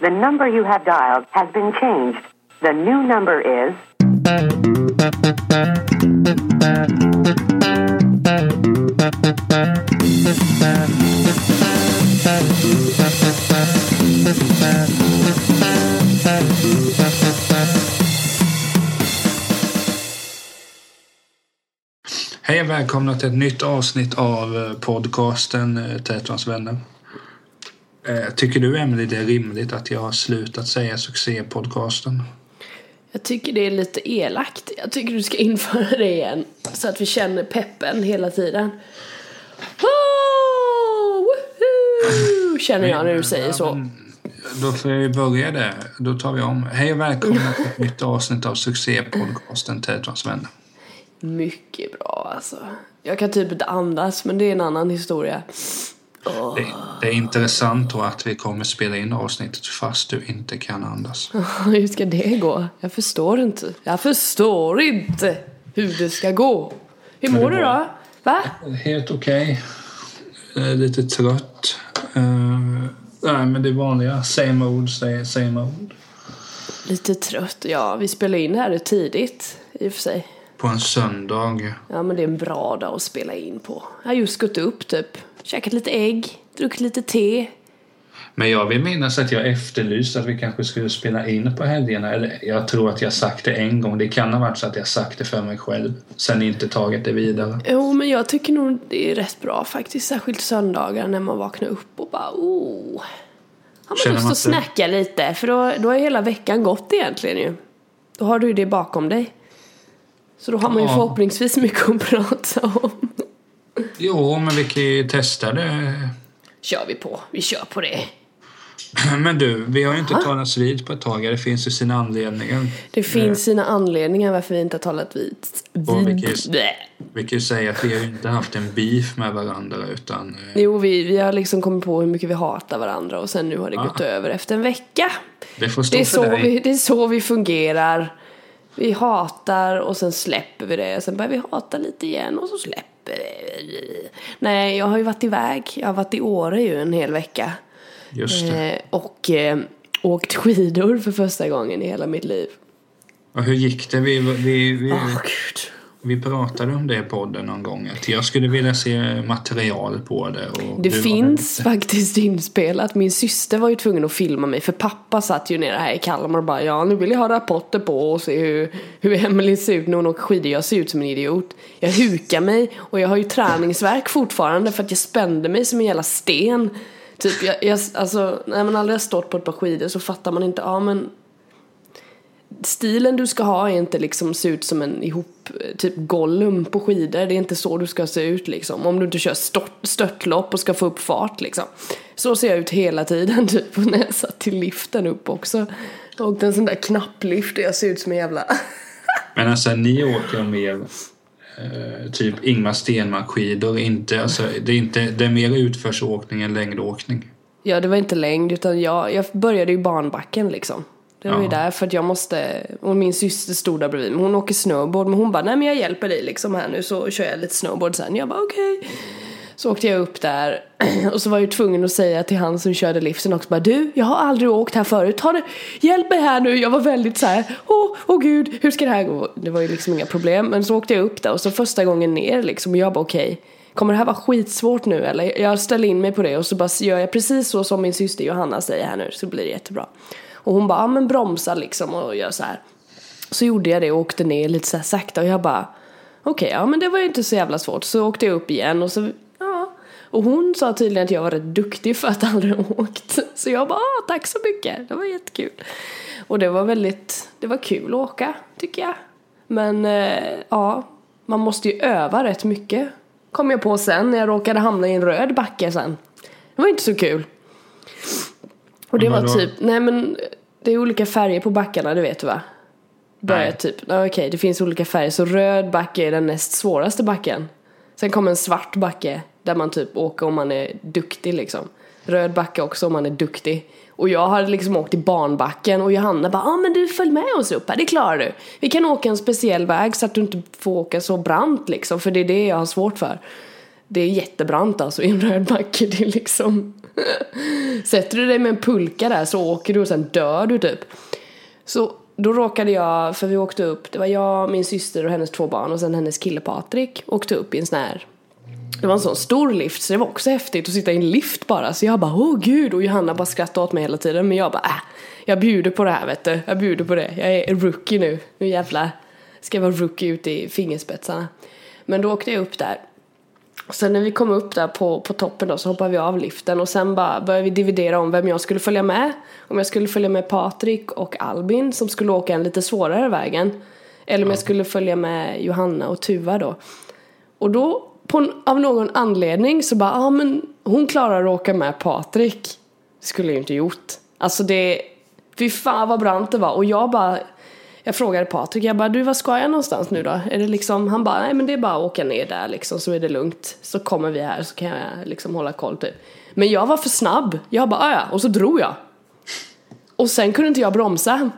The number you have dialed has been changed. The new number is Hej och välkomna till ett nytt avsnitt av eh, podcasten eh, Tätortens vänner. Eh, Tycker du Emelie det är rimligt att jag har slutat säga succépodcasten? Jag tycker det är lite elakt. Jag tycker du ska införa det igen. Så att vi känner peppen hela tiden. Oh, woohoo, känner jag när du säger så. Då får vi börja där. Då tar vi om. Hej och välkomna till ett nytt avsnitt av succépodcasten Tätortens vänner. Mycket bra alltså. Jag kan typ inte andas men det är en annan historia. Åh. Det, det är intressant då att vi kommer spela in avsnittet fast du inte kan andas. Hur ska det gå? Jag förstår inte. Jag förstår inte hur det ska gå. Hur mår du då? Va? Helt okej. Eh, Lite trött. Eh, nej, men det vanliga. Same old, same old. Lite trött. Ja, vi spelar in här tidigt i och för sig. På en söndag. Ja, men det är en bra dag att spela in på. Jag har just gått upp typ. Käkat lite ägg, druckit lite te. Men jag vill minnas att jag efterlyste att vi kanske skulle spela in på helgerna. Eller jag tror att jag sagt det en gång. Det kan ha varit så att jag sagt det för mig själv. Sen inte tagit det vidare. Jo, men jag tycker nog det är rätt bra faktiskt. Särskilt söndagar när man vaknar upp och bara oh. Har Känner man lust man att snacka lite? För då, då är hela veckan gått egentligen ju. Då har du ju det bakom dig. Så då har man ju Ja. förhoppningsvis mycket att prata om. Jo, men vi kan ju testa det. Kör vi på. Vi kör på det. Men du, vi har ju inte talats vid på ett tag. Det finns ju sina anledningar. Det finns sina anledningar varför vi inte har talat vid. Och vid. vilket- Blä. Vi kan ju säga att vi har ju inte haft en beef med varandra utan... eh, Jo, vi, vi har liksom kommit på hur mycket vi hatar varandra och sen nu har det gått över efter en vecka. Det får stå Det är, för så dig. vi, det är så vi fungerar. Vi hatar och sen släpper vi det. Sen börjar vi hata lite igen och så släpper vi. Nej, jag har ju varit iväg. Jag har varit i Åre ju en hel vecka. Just det. Eh, och eh, åkt skidor för första gången i hela mitt liv. Och hur gick det? Vi, vi, vi, Åh gud. Vi pratade om det i podden någon gång. Att jag skulle vilja se material på det. Det finns faktiskt inspelat. Min syster var ju tvungen att filma mig för pappa satt ju nere här i Kalmar och bara ja nu vill jag ha rapporter på och se hur, hur Emily ser ut när hon åker skidor. Jag ser ut som en idiot. Jag hukar mig och jag har ju träningsverk fortfarande för att jag spände mig som en jävla sten. Typ jag, jag alltså när man aldrig har stått på ett par skidor så fattar man inte, ja men Stilen du ska ha är inte liksom se ut som en ihop, typ Gollum på skidor. Det är inte så du ska se ut liksom. Om du inte kör stört, störtlopp och ska få upp fart liksom. Så ser jag ut hela tiden typ. Och när jag satt till liften upp också. Jag åkte en sån där knapplift och jag ser ut som en jävla... Men alltså ni åker mer eh, typ Ingmar Stenmark-skidor. Inte, alltså, det, är inte, det är mer utförsåkning än längdåkning. Ja, det var inte längd utan jag, jag började i barnbacken liksom. Det var ju Ja. där för att jag måste, och min syster stod där bredvid mig, hon åker snowboard men hon bara nej men jag hjälper dig liksom här nu så kör jag lite snowboard sen. Jag bara okej. Så åkte jag upp där och så var jag ju tvungen att säga till han som körde liften också bara du, jag har aldrig åkt här förut, ta det, hjälp mig här nu. Jag var väldigt så här, åh, åh gud, hur ska det här gå? Det var ju liksom inga problem men så åkte jag upp där och så första gången ner liksom och jag bara okej. Kommer det här vara skitsvårt nu eller? Jag ställer in mig på det och så bara gör jag precis så som min syster Johanna säger här nu så blir det jättebra. Och hon bara, ja men bromsa liksom och gör så här. Så gjorde jag det och åkte ner lite så här sakta och jag bara Okej, ja men det var ju inte så jävla svårt. Så åkte jag upp igen och så, ja. Och hon sa tydligen att jag var rätt duktig för att aldrig ha åkt. Så jag bara, ah, tack så mycket. Det var jättekul. Och det var väldigt, det var kul att åka, tycker jag. Men eh, ja, man måste ju öva rätt mycket. Kom jag på sen när jag råkade hamna i en röd backe sen. Det var inte så kul. Och det Men var vadå? typ, nej men det är olika färger på backarna, det vet du va? Börjar typ, ja, okej det finns olika färger så röd backe är den näst svåraste backen. Sen kommer en svart backe där man typ åker om man är duktig liksom. Röd backe också om man är duktig. Och jag hade liksom åkt i barnbacken och Johanna bara ah, men du följ med oss upp här, det klarar du. Vi kan åka en speciell väg så att du inte får åka så brant liksom, för det är det jag har svårt för. Det är jättebrant alltså i en röd backe, det är liksom Sätter du dig med en pulka där så åker du och sen dör du typ. Så då råkade jag, för vi åkte upp, det var jag, min syster och hennes två barn och sen hennes kille Patrik åkte upp i en sån här det var en sån stor lift så det var också häftigt att sitta i en lift bara. Så jag bara åh gud. Och Johanna bara skrattade åt mig hela tiden men jag bara äh, jag bjuder på det här vet du, jag bjuder på det, jag är rookie nu, nu jävlar ska jag vara rookie ute i fingerspetsarna. Men då åkte jag upp där. Sen när vi kom upp där på, på toppen då så hoppade vi av liften och sen bara började vi dividera om vem jag skulle följa med. Om jag skulle följa med Patrik och Albin som skulle åka en lite svårare vägen. Eller om jag skulle följa med Johanna och Tuva då. Och då på, av någon anledning så bara, ja ah, men hon klarar att åka med Patrik. Skulle jag ju inte gjort. Alltså det, fy fan vad brant det var och jag bara jag frågade Patrik, jag bara du var ska jag någonstans nu då? Är det liksom, han bara nej men det är bara att åka ner där liksom så är det lugnt. Så kommer vi här så kan jag liksom hålla koll typ. Men jag var för snabb. Jag bara ah, ja och så drog jag. Och sen kunde inte jag bromsa.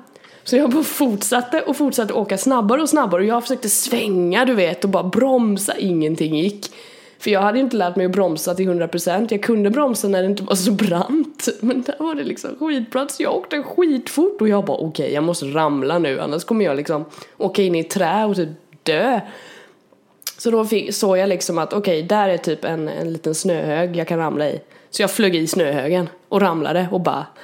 Så jag bara fortsatte och fortsatte åka snabbare och snabbare och jag försökte svänga du vet och bara bromsa, ingenting gick. För jag hade inte lärt mig att bromsa till 100% Jag kunde bromsa när det inte var så brant. Men där var det liksom skitbrant. Så jag åkte skitfort och jag bara okej okay, jag måste ramla nu. Annars kommer jag liksom åka in i trä och typ dö. Så då fick, såg jag liksom att okej okay, där är typ en, en liten snöhög jag kan ramla i. Så jag flög i snöhögen och ramlade och bara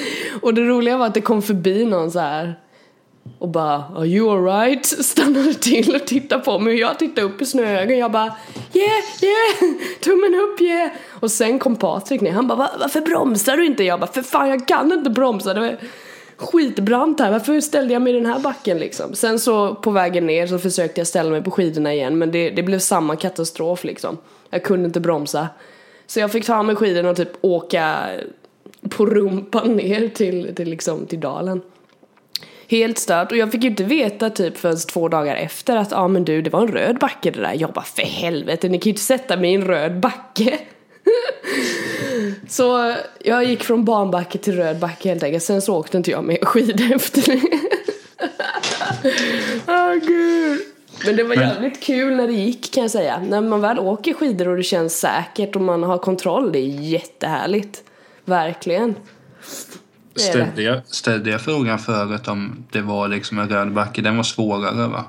Och det roliga var att det kom förbi någon så här och bara Are you alright? Stannade till och tittade på mig. Och jag tittade upp i snöhögen jag bara Yeah, yeah, tummen upp yeah. Och sen kom Patrik ner. Han bara Va, Varför bromsar du inte? Jag bara för fan jag kan inte bromsa. Det var skitbrant här. Varför ställde jag mig i den här backen liksom? Sen så på vägen ner så försökte jag ställa mig på skidorna igen men det, det blev samma katastrof liksom. Jag kunde inte bromsa. Så jag fick ta med skidorna och typ åka på rumpan ner till, till, liksom, till dalen. Helt stört och jag fick ju inte veta typ förrän två dagar efter att ja ah, men du det var en röd backe det där. Jag bara för helvete ni kan ju inte sätta mig i en röd backe. så jag gick från barnbacke till röd backe helt enkelt. Sen så åkte inte jag med skidor efter det. Åh oh, gud. Men det var jävligt kul när det gick kan jag säga. När man väl åker skidor och det känns säkert och man har kontroll. Det är jättehärligt. Verkligen. Ställde jag, ställde jag frågan förut om det var liksom en röd backe? Den var svårare va?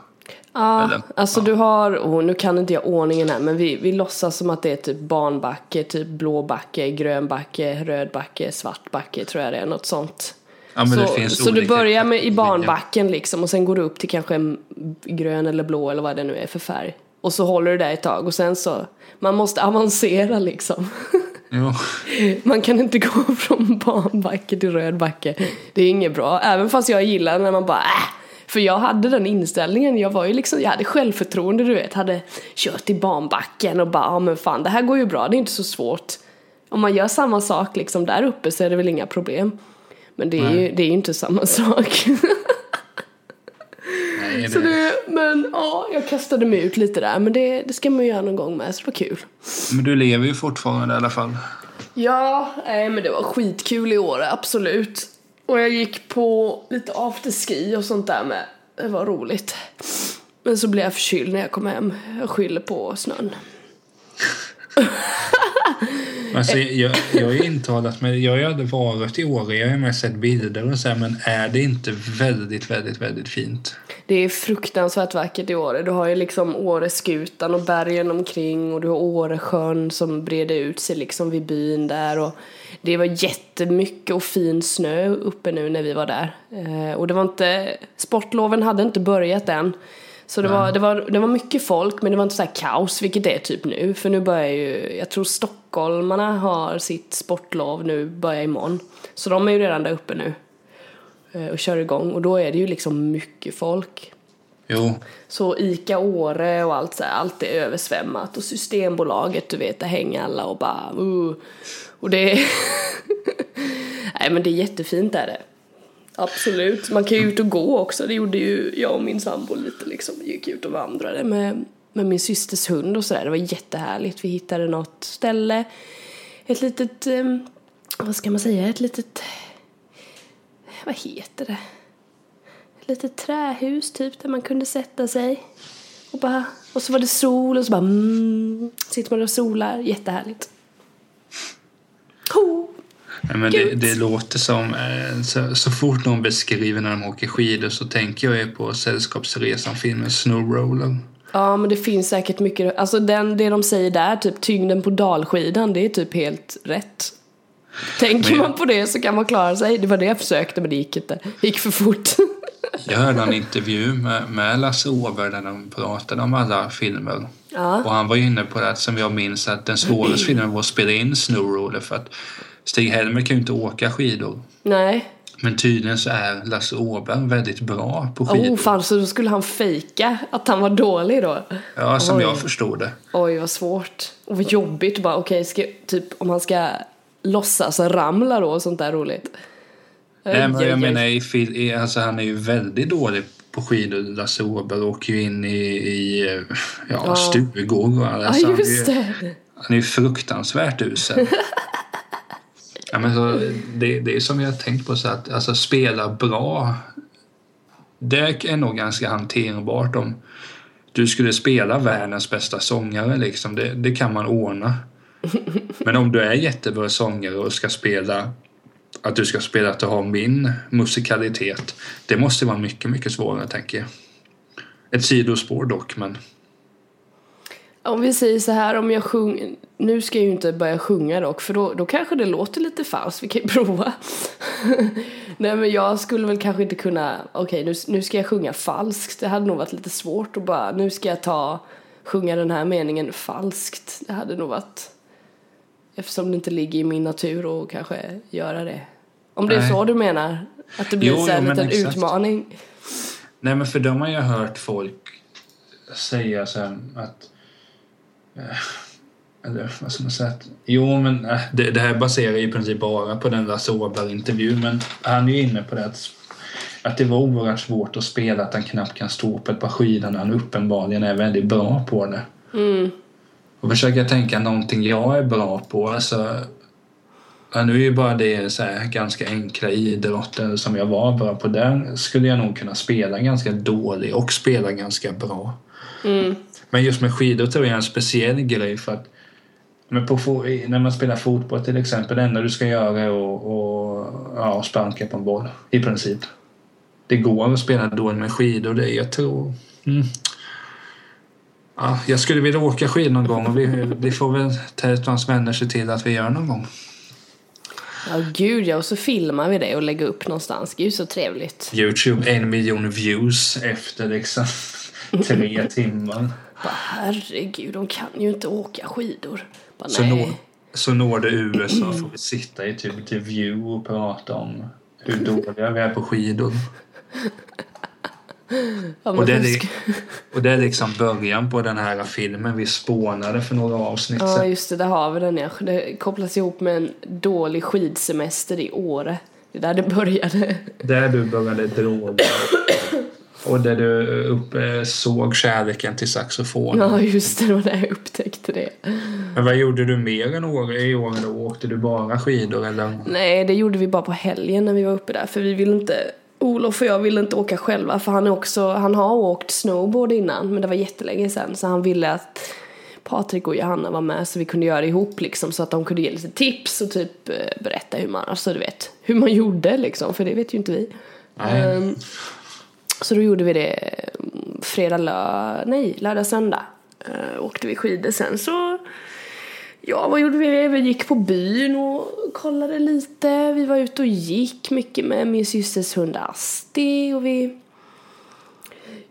Ja, Eller? alltså ja. du har, oh, nu kan inte jag ordningen här men vi, vi låtsas som att det är typ barnbacke, typ blå backe, grön backe, röd backe, svart backe tror jag det är, något sånt. Ja, så så du börjar med i barnbacken liksom och sen går du upp till kanske en grön eller blå eller vad det nu är för färg. Och så håller du där ett tag och sen så, man måste avancera liksom. Jo. Man kan inte gå från barnbacke till röd backe. Det är inget bra. Även fast jag gillar när man bara äh. För jag hade den inställningen, jag var ju liksom, jag hade självförtroende du vet, hade kört i barnbacken och bara, ja men fan det här går ju bra, det är inte så svårt. Om man gör samma sak liksom där uppe så är det väl inga problem. Men det är Nej. ju det är inte samma sak. Det... Så det, men ja, jag kastade mig ut lite där. Men det, det ska man ju göra någon gång med, så det var kul. Men du lever ju fortfarande i alla fall. Ja, nej men det var skitkul i år, absolut. Och jag gick på lite afterski och sånt där med. Det var roligt. Men så blev jag förkyld när jag kom hem. Jag skyller på snön. Alltså, jag, jag har ju intalat mig, jag har ju aldrig varit i Åre, jag har ju mest sett bilder och så här, men är det inte väldigt, väldigt, väldigt fint? Det är fruktansvärt vackert i Åre. Du har ju liksom Åreskutan och bergen omkring och du har Åresjön som breder ut sig liksom vid byn där och det var jättemycket och fin snö uppe nu när vi var där. Eh, och det var inte, sportloven hade inte börjat än. Så det var, det, var, det var mycket folk men det var inte så här kaos vilket det är typ nu. För nu börjar ju, jag tror stockholmarna har sitt sportlov nu, börjar imorgon. Så de är ju redan där uppe nu. Eh, och kör igång och då är det ju liksom mycket folk. Jo. Så ICA Åre och allt så här, allt är översvämmat och Systembolaget du vet, där hänger alla och bara uh. Och det är Nej men det är jättefint är det. Absolut. Man kan ju ut och gå också. Det gjorde ju jag och min sambo lite liksom. Vi gick ut och vandrade med, med min systers hund och sådär. Det var jättehärligt. Vi hittade något ställe, ett litet, eh, vad ska man säga, ett litet, vad heter det? Ett litet trähus typ där man kunde sätta sig. Och, bara, och så var det sol och så bara mm, sitter man och solar. Jättehärligt. Oh. Nej, men det, det låter som, eh, så, så fort någon beskriver när de åker skidor så tänker jag på Sällskapsresan-filmen Snowroller. Ja, men det finns säkert mycket. Alltså den, det de säger där, typ tyngden på dalskidan, det är typ helt rätt. Tänker Men- man på det så kan man klara sig. Det var det jag försökte, men det gick inte. Det gick för fort. Jag hörde en intervju med, med Lasse Åberg där de pratade om alla filmer. Ja. Och han var inne på det som jag minns att den svåraste filmen var att spela in Snowroller för att Stig-Helmer kan ju inte åka skidor. Nej. Men tydligen så är Lasse Åberg väldigt bra på skidor. Oh, fan, så då skulle han fejka att han var dålig då? ja, som oj. jag förstod det. Oj, vad svårt. Och vad jobbigt. Bara, okej, ska, typ om han ska låtsas ramla då och sånt där roligt. Nej, men jag menar, i, alltså, han är ju väldigt dålig på skidor. Lasse Åberg åker ju in i, i ja, Ja. stugor. Ja, Alltså, han är just det. Han är ju fruktansvärt usel. ja, men så, det, det är som jag har tänkt på så att alltså, spela bra. Det är nog ganska hanterbart om du skulle spela världens bästa sångare. Liksom. Det, det kan man ordna. Men om du är jättebra sångare och ska spela att du ska spela att du har min musikalitet. Det måste vara mycket, mycket svårare tänker jag. Ett sidospår dock, men Om vi säger så här, om jag sjunger, nu ska jag ju inte börja sjunga dock, för då, då kanske det låter lite falskt, vi kan ju prova. Nej men jag skulle väl kanske inte kunna, okej nu, nu ska jag sjunga falskt, det hade nog varit lite svårt att bara, nu ska jag ta, sjunga den här meningen falskt, det hade nog varit, eftersom det inte ligger i min natur att kanske göra det. Om det är Nej. så du menar, att det blir Jo, så här en liten exakt. utmaning. Nej, men för de har jag hört folk säga sen att... eh, Eller vad ska man säga? Att, jo, men eh, det, det här baserar i princip bara på den Lasse Åberg-intervjun. Men han är ju inne på det att, att det var oerhört svårt att spela att han knappt kan stå på ett par skidor när han uppenbarligen är väldigt bra på det. Och försöka tänka någonting jag är bra på. Alltså, Ja, nu är ju bara det så här ganska enkla idrotter som jag var bra på. Där skulle jag nog kunna spela ganska dålig och spela ganska bra. Men just med skidor tror jag är en speciell grej för att men på, när man spelar fotboll till exempel, det enda du ska göra är att och, ja, sparka på en boll i princip. Det går att spela dåligt med skidor, det jag tror... Mm. Ja, jag skulle vilja åka skidor någon gång och vi, vi får väl Tätans vänner se till att vi gör någon gång. Ja gud ja, och så filmar vi det och lägger upp någonstans, gud så trevligt. Youtube en miljon views efter liksom tre timmar. Bara, herregud, de kan ju inte åka skidor. Bara, Så, når, så når det USA får vi sitta i typ intervju och prata om hur dåliga vi är på skidor. Ja, Och det, är, och det är liksom början på den här filmen vi spånade för några avsnitt Ja just det, där har vi den ja. Det kopplas ihop med en dålig skidsemester i Åre. Det är där det började. Där du började droga. Och där du upp, eh, såg kärleken till saxofon. Ja just det, det var där jag upptäckte det. Men vad gjorde du mer än år, i år? Då? Åkte du bara skidor eller? Nej, det gjorde vi bara på helgen när vi var uppe där. För vi ville inte, Olof och jag ville inte åka själva. För han, är också, han har åkt snowboard innan, men det var jättelänge sedan. Så han ville att Patrik och Johanna var med så vi kunde göra det ihop liksom. Så att de kunde ge lite tips och typ eh, berätta hur man, alltså du vet, hur man gjorde liksom. För det vet ju inte vi. Ehm, så då gjorde vi det mm, fredag, lö- nej, lördag, söndag. Uh, åkte vi skidor sen så Ja, vad gjorde vi? Vi gick på byn och kollade lite. Vi var ute och gick mycket med min systers hund Asti och vi...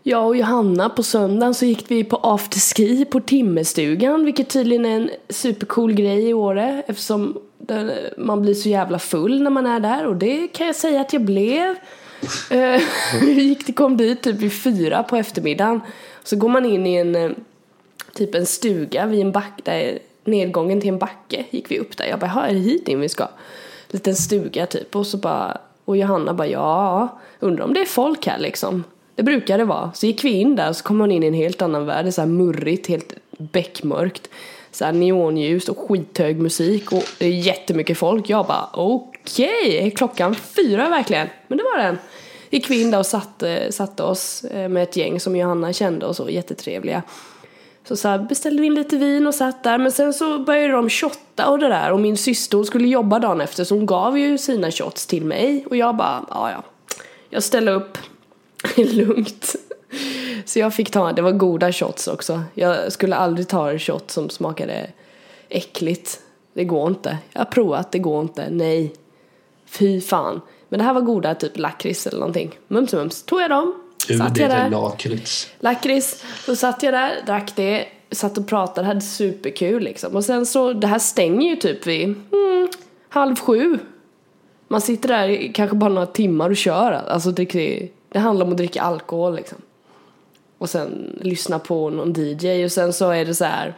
Jag och Johanna på söndagen så gick vi på afterski på Timmerstugan vilket tydligen är en supercool grej i Åre eftersom man blir så jävla full när man är där och det kan jag säga att jag blev. Vi eh, gick, det kom dit typ vid fyra på eftermiddagen. Så går man in i en eh, typ en stuga vid en back där nedgången till en backe gick vi upp där. Jag bara, "Jaha, är det hit in vi ska? Liten stuga typ och så bara, och Johanna bara, ja, undrar om det är folk här liksom. Det brukar det vara. Så gick vi in där och så kom man in i en helt annan värld. Det är så här murrigt, helt beckmörkt. Så här neonljus och skithög musik och det är jättemycket folk. Jag bara okej, okay, klockan fyra verkligen? Men det var den. Gick vi in där och satte, satte oss eh, med ett gäng som Johanna kände och så, jättetrevliga. Så, så här, beställde vi in lite vin och satt där men sen så började de shotta och det där och min syster skulle jobba dagen efter så hon gav ju sina shots till mig och jag bara, ja ja, jag ställer upp lugnt. Så jag fick ta, det var goda shots också. Jag skulle aldrig ta en shot som smakade äckligt. Det går inte. Jag har provat, det går inte. Nej. Fy fan. Men det här var goda, typ lakrits eller någonting. Mums mums. Tog jag dem. Är där. lakrits. Lakrits. Så satt jag där, drack det, satt och pratade, hade superkul liksom. Och sen så, det här stänger ju typ vid mm, halv sju. Man sitter där i kanske bara några timmar och kör. Alltså det, det handlar om att dricka alkohol liksom. Och sen lyssna på någon DJ och sen så är det så här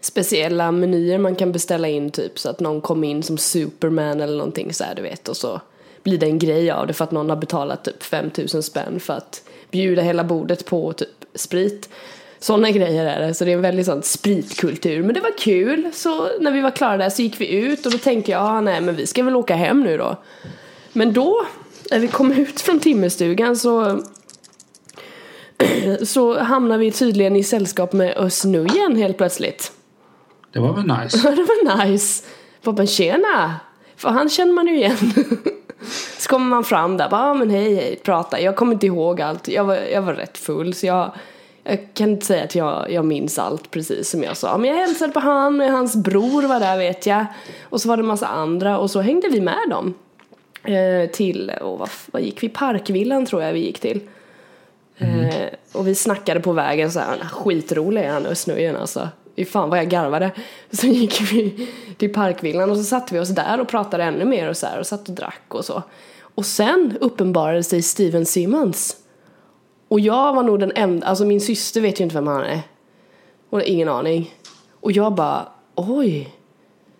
speciella menyer man kan beställa in typ så att någon kommer in som Superman eller någonting så här du vet och så blir det en grej av det för att någon har betalat typ 5000 spänn för att bjuda hela bordet på typ sprit. Sådana grejer är det, så det är en väldigt sån spritkultur. Men det var kul, så när vi var klara där så gick vi ut och då tänkte jag, ah, nej men vi ska väl åka hem nu då. Men då, när vi kom ut från timmerstugan så så hamnar vi tydligen i sällskap med Özz Nujen helt plötsligt. Det var väl nice? det var nice. Bara, men tjena! För han känner man ju igen. så kommer man fram där, bara, ah, men hej hej, prata. Jag kommer inte ihåg allt. Jag var, jag var rätt full så jag, jag kan inte säga att jag, jag minns allt precis som jag sa. Men jag hälsade på han och hans bror var där vet jag. Och så var det en massa andra och så hängde vi med dem. Eh, till, och vad, vad gick vi? Parkvillan tror jag vi gick till. Mm. Eh, och vi snackade på vägen så här, skitrolig är han Östnöjen alltså. Fy fan vad jag garvade. Så gick vi till parkvillan och så satte vi oss där och pratade ännu mer och så här och satt och drack och så. Och sen uppenbarade sig Steven Simmons. Och jag var nog den enda, alltså min syster vet ju inte vem han är. Hon har ingen aning. Och jag bara, oj.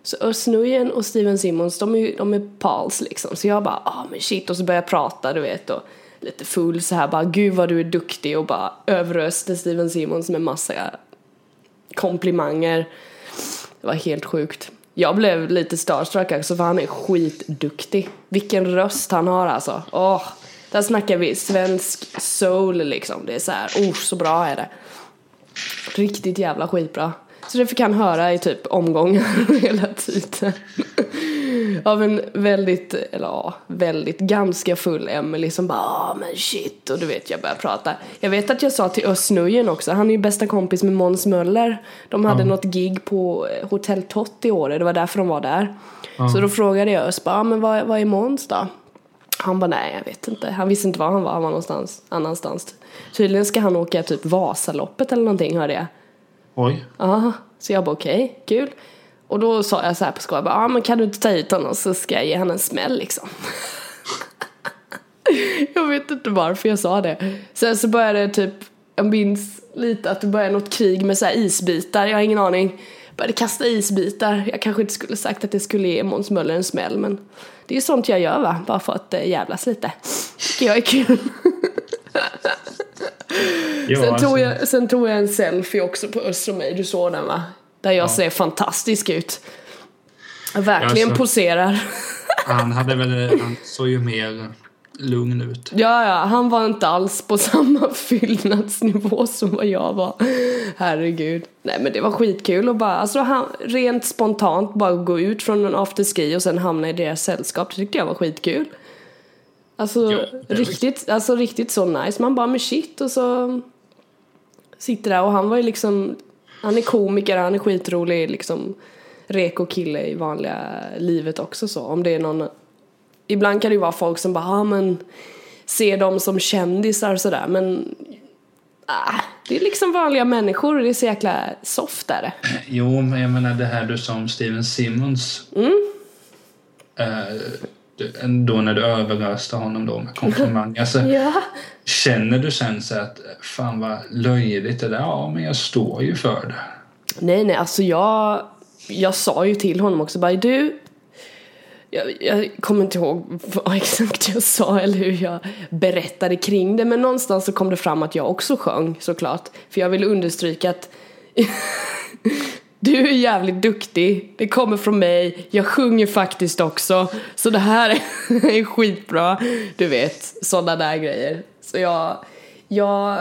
Så Östnöjen och Steven Simmons, de är, de är pals liksom. Så jag bara, ah men shit. Och så började jag prata, du vet. Och lite full så här bara, gud vad du är duktig. Och bara överöste Steven Simmons med massa komplimanger. Det var helt sjukt. Jag blev lite starstruck också för han är skitduktig. Vilken röst han har alltså. Åh, där snackar vi svensk soul liksom. Det är så här, oh så bra är det. Riktigt jävla skitbra. Så det fick han höra i typ omgångar hela tiden. Av en väldigt, eller ja, väldigt ganska full Emily som bara ah men shit och du vet jag började prata. Jag vet att jag sa till Özz Nujen också, han är ju bästa kompis med Måns Möller. De hade Ja. något gig på eh, Hotell Tott i år, det var därför de var där. Ja. Så då frågade jag bara, ah, men vad, vad är Måns då? Han bara nej jag vet inte, han visste inte var han var, han var någonstans annanstans. Tydligen ska han åka typ Vasaloppet eller någonting hörde jag. Oj. Ja, så jag bara okej, kul. Och då sa jag så här på skoj, ja men kan du inte ta hit honom så ska jag ge honom en smäll liksom. jag vet inte varför jag sa det. Sen så började det typ, jag minns lite att det började något krig med så här isbitar, jag har ingen aning. Började kasta isbitar, jag kanske inte skulle sagt att det skulle ge Måns Möller en smäll men det är ju sånt jag gör va, bara för att äh, jävlas lite. Tycker jag är kul. Sen, alltså, tog jag, sen tog jag en selfie också på Öster och mig, du såg den va? Där jag ser fantastisk ut. Jag verkligen Alltså. poserar. Han hade väl, han såg ju mer lugn ut. Ja, ja, han var inte alls på samma fyllnadsnivå som vad jag var. Herregud. Nej men det var skitkul och bara, alltså han, rent spontant bara gå ut från en afterski och sen hamna i deras sällskap. Det tyckte jag var skitkul. Alltså, Ja, riktigt, alltså riktigt så nice. Man bara, men shit och så sitter där och han var ju liksom, han är komiker, han är skitrolig liksom reko kille i vanliga livet också så. Om det är någon, ibland kan det ju vara folk som bara, ah, men ser dem som kändisar och sådär men ah, det är liksom vanliga människor och det är så jäkla soft är det. Jo, men jag menar det här du sa om Steven Simmons. Mm. Eh, då när du överöste honom då med komplimang. Alltså, Ja. Känner du sen så att fan vad löjligt det där? Ja, men jag står ju för det. Nej, nej, alltså jag, jag sa ju till honom också bara du, jag, jag kommer inte ihåg vad exakt jag sa eller hur jag berättade kring det men någonstans så kom det fram att jag också sjöng såklart. För jag vill understryka att du är jävligt duktig, det kommer från mig, jag sjunger faktiskt också. Så det här är skitbra, du vet, sådana där grejer. Så jag, jag,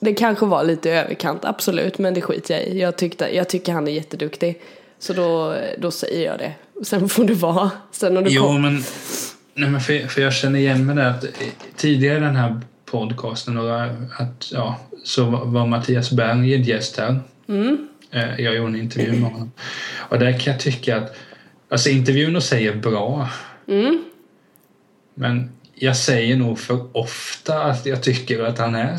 det kanske var lite överkant, absolut, men det skiter jag i. Jag, tyckte, jag tycker han är jätteduktig. Så då, då säger jag det. Sen får det vara. Sen om det Jo, kom... men, nej, men för, för jag känner igen mig där att tidigare i den här podcasten och att, ja, så var Mattias Berg gäst här. Mm. Eh, Jag gjorde en intervju med honom. Och där kan jag tycka att alltså intervjun och säger bra. Mm. Men jag säger nog för ofta att jag tycker att han är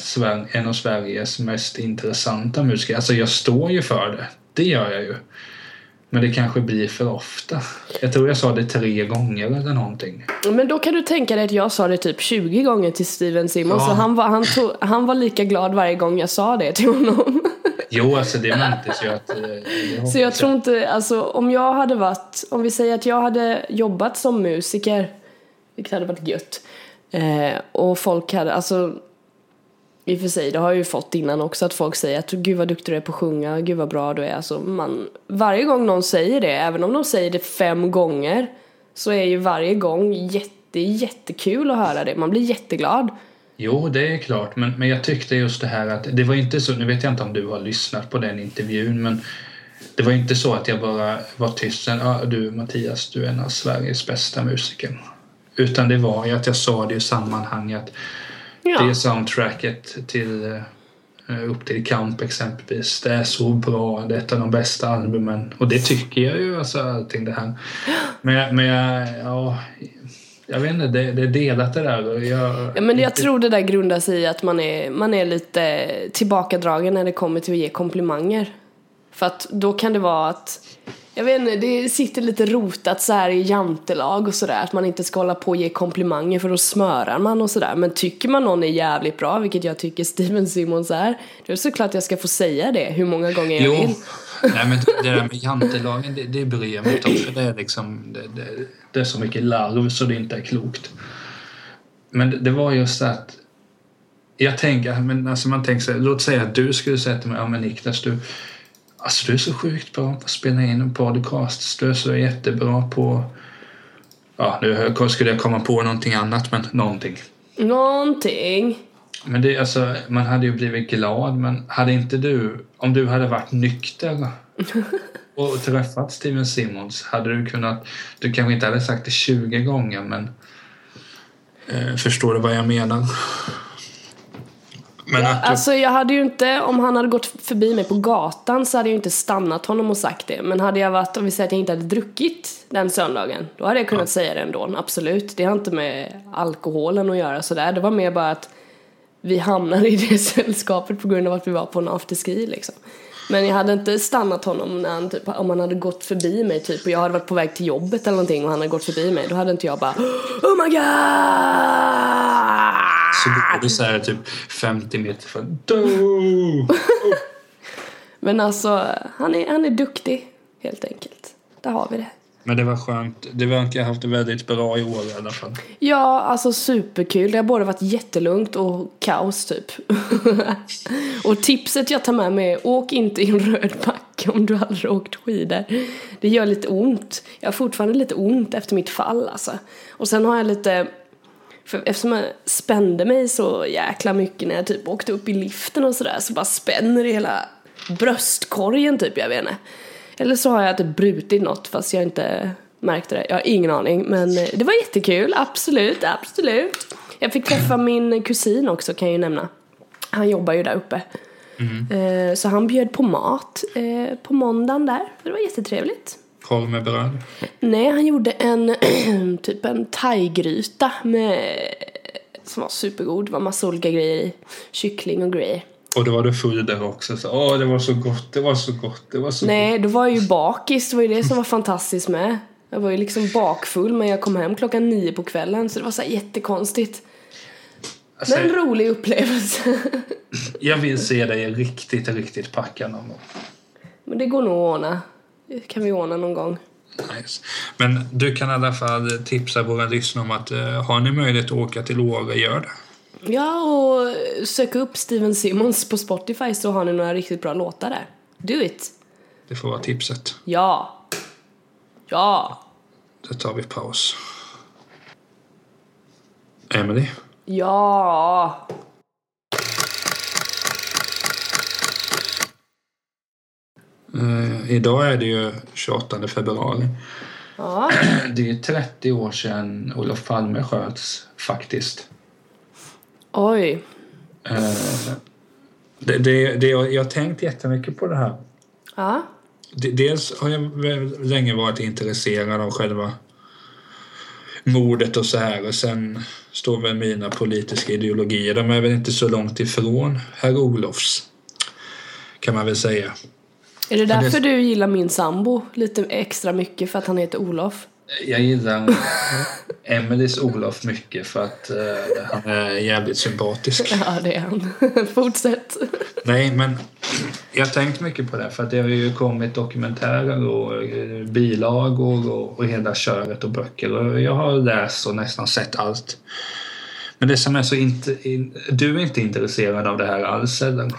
en av Sveriges mest intressanta musiker. Alltså jag står ju för det. Det gör jag ju. Men det kanske blir för ofta. Jag tror jag sa det tre gånger eller någonting. Men då kan du tänka dig att jag sa det typ 20 gånger till Steven Simmons Ja. och han var, han, tog, han var lika glad varje gång jag sa det till honom. Jo, alltså det märktes ju att... eh, Så jag hoppas tror inte, alltså om jag hade varit, om vi säger att jag hade jobbat som musiker, vilket hade varit gött, eh, och folk hade, alltså i och för sig, det har jag ju fått innan också att folk säger att gud vad duktig du är på att sjunga, gud vad bra du är. Alltså man, varje gång någon säger det, även om de säger det fem gånger, så är ju varje gång jätte, jättekul att höra det. Man blir jätteglad. Jo, det är klart. Men, men jag tyckte just det här att det var inte så, nu vet jag inte om du har lyssnat på den intervjun, men det var inte så att jag bara var tyst sen, ah, du Mattias, du är en av Sveriges bästa musiker. Utan det var ju att jag sa det i sammanhang att Ja. det soundtracket till eh, upp till Kamp exempelvis, det är så bra, det är ett av de bästa albumen. Och det tycker jag ju, alltså allting det här. Men, men ja, jag vet inte, det, det är delat det där. Jag, Ja, men jag tror det där grundar sig i att man är, man är lite tillbakadragen när det kommer till att ge komplimanger. För att då kan det vara att, jag vet inte, det sitter lite rotat så här i jantelag och sådär. Att man inte ska hålla på och ge komplimanger för då smörar man och sådär. Men tycker man någon är jävligt bra, vilket jag tycker Steven Simmons är, då är det såklart jag ska få säga det hur många gånger jag Jo, vill. nej, men det där med jantelagen, det, det bryr jag mig inte om. För det, är liksom, det, det, det är så mycket larv så det inte är klokt. Men det, det var just att jag tänker, men alltså man tänker så här, låt säga att du skulle säga till mig, ja men Niklas du, alltså du är så sjukt bra på att spela in en podcast, du är så jättebra på, ja nu skulle jag komma på någonting annat, men någonting. Någonting. Men det, alltså, man hade ju blivit glad, men hade inte du, om du hade varit nykter och träffat Steven Simmons, hade du kunnat, du kanske inte hade sagt det 20 gånger, men eh, förstår du vad jag menar? Men att du, Alltså jag hade ju inte, om han hade gått förbi mig på gatan så hade jag inte stannat honom och sagt det. Men hade jag varit, om vi säger att jag inte hade druckit den söndagen, då hade jag kunnat säga det ändå, absolut. Det har inte med alkoholen att göra sådär. Det var mer bara att vi hamnade i det sällskapet på grund av att vi var på en afterski liksom. Men jag hade inte stannat honom när han, typ, om han hade gått förbi mig typ och jag hade varit på väg till jobbet eller någonting och han hade gått förbi mig. Då hade inte jag bara Oh my god! så går du så här typ 50 meter från! Men alltså, han är, han är duktig helt enkelt. Där har vi det. Men det var skönt. Det verkar ha haft det väldigt bra i år i alla fall. Ja, alltså superkul. Det har både varit jättelugnt och kaos typ. och tipset jag tar med mig är åk inte i en röd backe om du aldrig åkt skidor. Det gör lite ont. Jag har fortfarande lite ont efter mitt fall alltså. Och sen har jag lite för eftersom jag spände mig så jäkla mycket när jag typ åkte upp i liften och sådär så bara spänner det hela bröstkorgen typ, jag vet inte. Eller så har jag typ brutit något fast jag inte märkte det. Jag har ingen aning men det var jättekul, absolut, absolut. Jag fick träffa min kusin också kan jag ju nämna. Han jobbar ju där uppe. Eh, Så han bjöd på mat eh, på måndagen där. Det var jättetrevligt. Korv med bröd. Nej, han gjorde en typ en thaigryta med som var supergod. Det var massa olika grejer i. Kyckling och grejer. Och då var du full där också. Så, Åh, det var så gott, det var så gott, det var så gott. Nej, då var jag ju bakis. Det var ju det som var fantastiskt med. Jag var ju liksom bakfull men jag kom hem klockan nio på kvällen så det var så här jättekonstigt. Alltså, Men en rolig upplevelse. jag vill se dig riktigt, riktigt packad någon gång. Men det går nog att ordna. Det kan vi ordna någon gång. Nice. Men du kan i alla fall tipsa våra lyssnare om att eh, har ni möjlighet att åka till Åre, gör det. Ja, och sök upp Steven Simmons på Spotify så har ni några riktigt bra låtar där. Do it! Det får vara tipset. Ja! Ja! Då tar vi paus. Emily? Ja! Eh, idag är det ju 28 februari. Ja. Det är 30 år sedan Olof Palme sköts, faktiskt. Oj. Eh, det, det, det, jag har tänkt jättemycket på det här. Ja. Dels har jag länge varit intresserad av själva mordet och så här och sen står väl mina politiska ideologier, de är väl inte så långt ifrån herr Olofs kan man väl säga. Är det det- därför du gillar min sambo lite extra mycket för att han heter Olof? Jag gillar Emelies Olof mycket för att eh, han är jävligt sympatisk. Ja, det är han. Fortsätt. Nej, men jag har tänkt mycket på det för att det har ju kommit dokumentärer och eh, bilagor och, och hela köret och böcker och jag har läst och nästan sett allt. Men det som är så inte... In, du är inte intresserad av det här alls eller?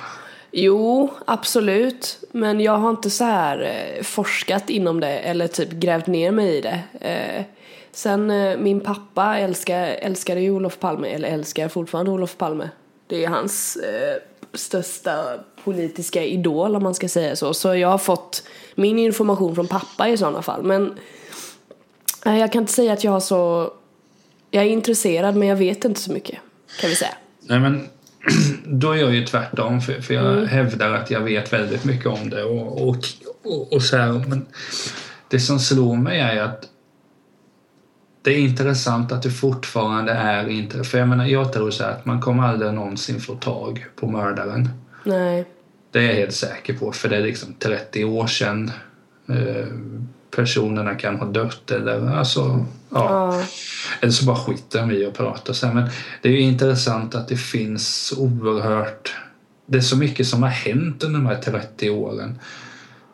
Jo, absolut. Men jag har inte så här eh, forskat inom det eller typ grävt ner mig i det. Eh, sen eh, min pappa älskar, älskade ju Olof Palme, eller älskar fortfarande Olof Palme. Det är hans eh, största politiska idol om man ska säga så. Så jag har fått min information från pappa i sådana fall. Men eh, jag kan inte säga att jag har så... Jag är intresserad men jag vet inte så mycket, kan vi säga. Nej men då är jag ju tvärtom för, för jag hävdar att jag vet väldigt mycket om det och, och, och, och så här, men det som slår mig är att det är intressant att det fortfarande är inte för jag menar jag tror så här att man kommer aldrig någonsin få tag på mördaren. Nej. Det är jag helt säker på för det är liksom 30 år sedan eh, personerna kan ha dött eller alltså ja. Ja. Eller så bara skiter de i att prata här. Men det är ju intressant att det finns oerhört... Det är så mycket som har hänt under de här 30 åren.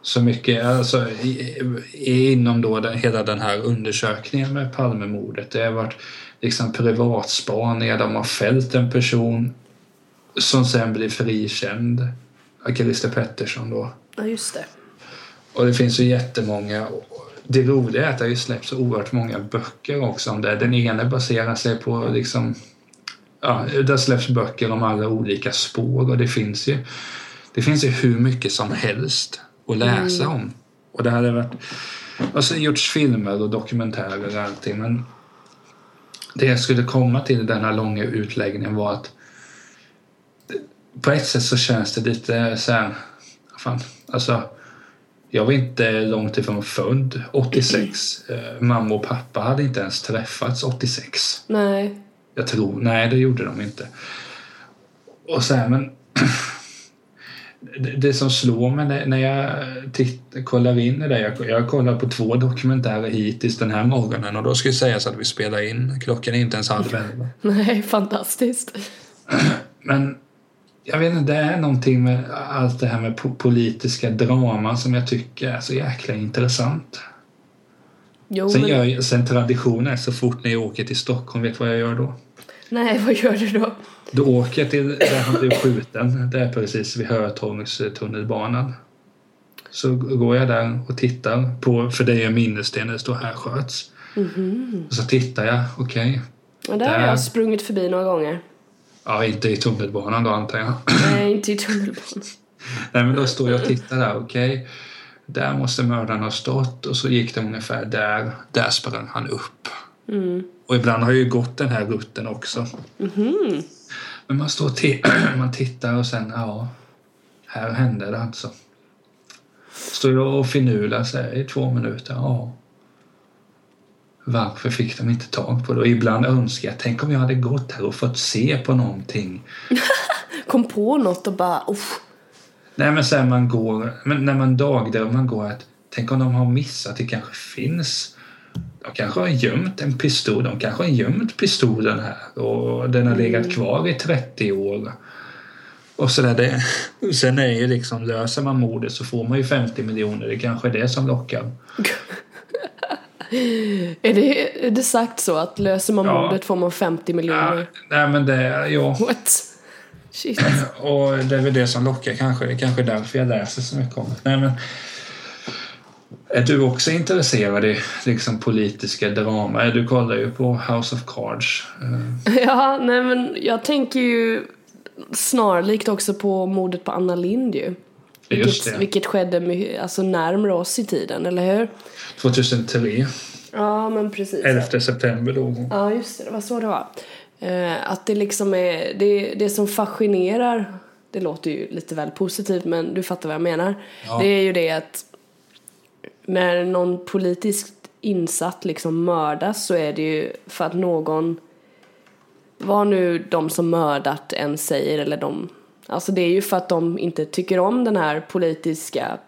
Så mycket, alltså i, inom då den, hela den här undersökningen med Palmemordet. Det har varit liksom privatspaningar, de har fällt en person som sen blir frikänd. Christer Pettersson då. ja, just det. Och det finns ju jättemånga. Det roliga är att det har ju släppts oerhört många böcker också om det. Den ena baserar sig på liksom... Ja, det släpps böcker om alla olika spår och det finns ju... Det finns ju hur mycket som helst att läsa om. Och det hade varit... Alltså gjorts filmer och dokumentärer och allting men... Det jag skulle komma till i den här långa utläggningen var att på ett sätt så känns det lite så här... Fan, alltså... Jag var inte långt ifrån född 86. Eh, Mamma och pappa hade inte ens träffats 86. Nej. Jag tror, nej det gjorde de inte. Och så här, men det, som slår mig när, jag titt, kollar in i det, jag, jag kollar på två dokumentärer hittills den här morgonen och då ska jag säga så att vi spelar in, klockan är inte ens halv elva. Nej, fantastiskt. Men jag vet inte, det är någonting med allt det här med po- politiska draman som jag tycker är så jäkla intressant. Jo, Sen, men... gör jag, sen traditionen så fort när jag åker till Stockholm, vet du vad jag gör då? Nej, vad gör du då? Då åker jag till där han blev skjuten. Det är precis vid Hötorgs tunnelbanan. Så går jag där och tittar på, för det är en minnessten där det står här sköts. Och så tittar jag, okej. Ja, där har Där. jag sprungit förbi några gånger. Ja, inte i tunnelbanan då antar jag. Nej, inte i tunnelbanan. Nej, men då står jag och tittar där, okej. Där måste mördaren ha stått och så gick det ungefär där. Där sprang han upp. Och ibland har jag ju gått den här rutten också. Men man står och man tittar och sen, ja, här hände det alltså. Står jag och här i två minuter, ja. Varför fick de inte tag på det? Och ibland önskar jag, tänk om jag hade gått här och fått se på någonting. Kom på något och bara, uff. Nej men sen man går, men när man dagdrömmer man går att tänk om de har missat, det kanske finns de kanske har gömt en pistol, de kanske har gömt pistolen här och den har legat kvar i 30 år. Och så där, det, sen är ju liksom, löser man mordet så får man ju 50 miljoner, det kanske är det som lockar. Är det, är det sagt så att löser man Ja. mordet får man 50 Ja, miljoner? nej men det, ja. What? Shit. Och det är väl det som lockar kanske. Det är kanske därför jag läser så mycket om det. Nej, men, är du också intresserad i liksom, politiska drama? Du kollar ju på House of Cards. Eh, Ja, nej men jag tänker ju snarlikt också på mordet på Anna Lind ju. Vilket, vilket skedde alltså närmare oss i tiden, eller hur? 2003, Ja, men precis. 11 september hon. Ja, just det. Det var så det var. Eh, att det liksom är, det, det som fascinerar, det låter ju lite väl positivt men du fattar vad jag menar. Ja. Det är ju det att när någon politiskt insatt liksom mördas så är det ju för att någon, vad nu de som mördat än säger eller de, alltså det är ju för att de inte tycker om den här politiska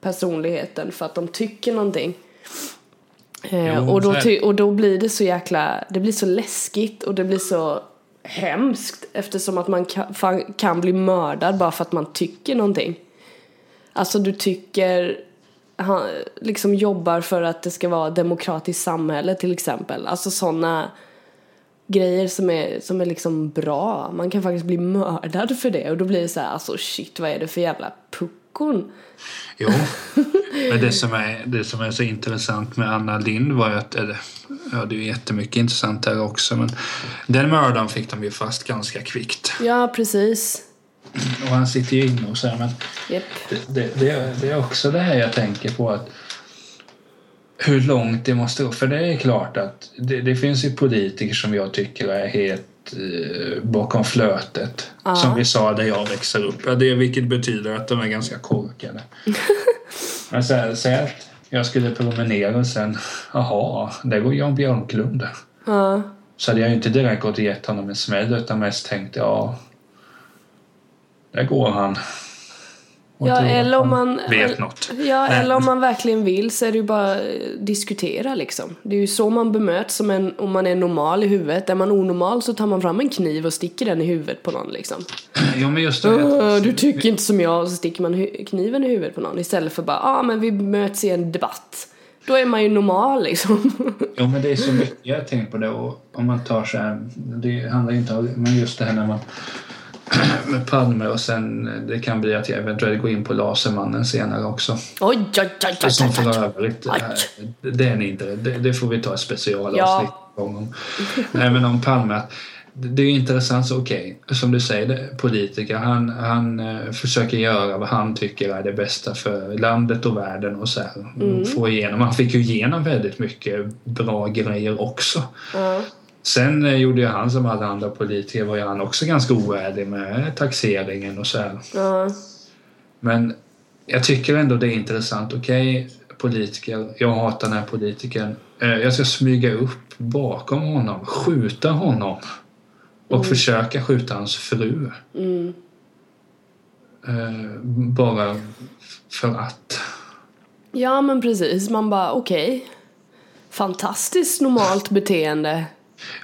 personligheten för att de tycker någonting. Eh, Jo, och, då och då blir det så jäkla, det blir så läskigt och det blir så hemskt eftersom att man kan, kan bli mördad bara för att man tycker någonting. Alltså du tycker, han liksom jobbar för att det ska vara ett demokratiskt samhälle till exempel. Alltså sådana grejer som är, som är liksom bra. Man kan faktiskt bli mördad för det och då blir det så här, alltså shit vad är det för jävla puckon? Jo, men det som, är, det som är så intressant med Anna Lind var ju att, eller, ja det är ju jättemycket intressant här också, men den mördaren fick de ju fast ganska kvickt. Ja, precis. Och han sitter ju inne och så här, men Japp. det, det, det är också det här jag tänker på att hur långt det måste gå. För det är klart att det, det finns ju politiker som jag tycker är helt eh, bakom flötet. Ja. Som vi sa där jag växer upp. Ja, det, vilket betyder att de är ganska korkade. Men så här, säg att jag skulle promenera och sen, jaha, där går Jan Björklund. Ja. Så hade jag inte direkt gått och gett honom en smäll utan mest tänkt, ja, där går han. Ja, eller om man... Vet något. Ja, eller om man verkligen vill så är det ju bara att diskutera liksom. Det är ju så man bemöts som en, om man är normal i huvudet. Är man onormal så tar man fram en kniv och sticker den i huvudet på någon liksom. Ja, men just det. Du tycker inte som jag, så sticker man kniven i huvudet på någon istället för bara, ja ah, men vi möts i en debatt. Då är man ju normal liksom. Jo, men det är så mycket jag tänkt på det. Och om man tar så här, det handlar inte om, men just det här när man med Palme och sen det kan bli att jag eventuellt går in på Lasermannen senare också. Oj, oj, oj, oj, som oj, oj. för övrigt, eh, det är ni inte, det, det får vi ta ett specialavsnitt Ja. om. Men om Palme, det är intressant, så okej, som du säger, politiker, han, han eh, försöker göra vad han tycker är det bästa för landet och världen och så här. Mm. Få igenom, han fick ju igenom väldigt mycket bra grejer också. Ja. Sen eh, gjorde ju han som alla andra politiker var ju han också ganska oärlig med taxeringen och så här. Ja. Men jag tycker ändå det är intressant. Okej, politiker, jag hatar den här politikern. Eh, Jag ska smyga upp bakom honom, skjuta honom och försöka skjuta hans fru. Mm. Eh, Bara för att. Ja men precis, man bara okej. Fantastiskt normalt beteende.